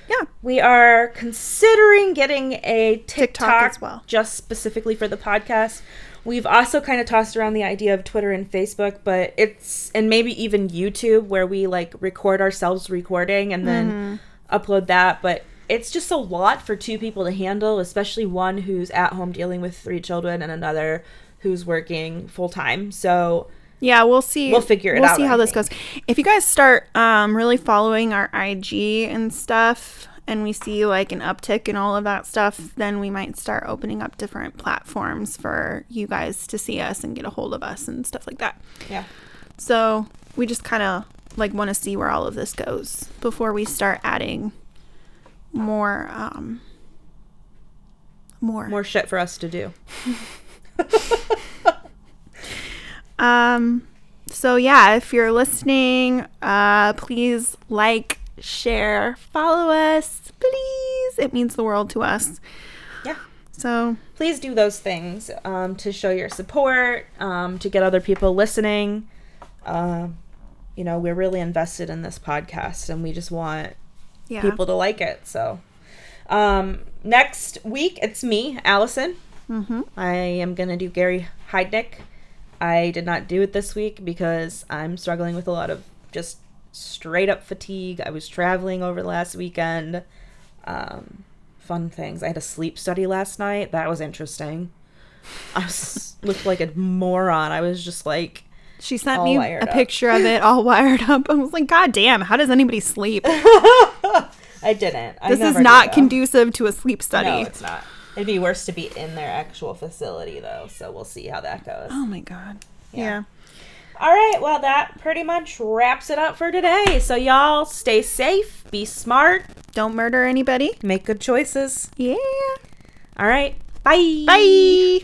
yeah, We are considering getting a TikTok, TikTok as well. just specifically for the podcast. We've also kind of tossed around the idea of Twitter and Facebook, but it's and maybe even YouTube where we like record ourselves recording and then mm-hmm. upload that, but it's just a lot for two people to handle, especially one who's at home dealing with three children and another who's working full time. So, yeah, we'll see. We'll figure it out. we'll out, see I how this think. goes. If you guys start um, really following our IG and stuff, and we see like an uptick in all of that stuff, then we might start opening up different platforms for you guys to see us and get a hold of us and stuff like that. yeah. So we just kind of like want to see where all of this goes before we start adding more, um, more, More shit for us to do. Um, so yeah, if you're listening, uh, please like, share, follow us, please. It means the world to us. Yeah. So please do those things um, to show your support, um, to get other people listening. Um, you know, we're really invested in this podcast and we just want yeah, people to like it. So, um, next week, it's me, Allison. mm-hmm. I am going to do Gary Heidnik. I did not do it this week because I'm struggling with a lot of just straight up fatigue. I was traveling over the last weekend. Um, fun things. I had a sleep study last night. That was interesting. I was, looked like a moron. I was just like, she sent me a up. picture of it all wired up. I was like, God damn, how does anybody sleep? I didn't. I This is not conducive to a sleep study. No, it's not. It'd be worse to be in their actual facility, though. So we'll see how that goes. oh my god. Yeah. yeah. All right, well, that pretty much wraps it up for today. So, y'all stay safe, be smart, Don't murder anybody. make good choices. Yeah. All right, bye. Bye.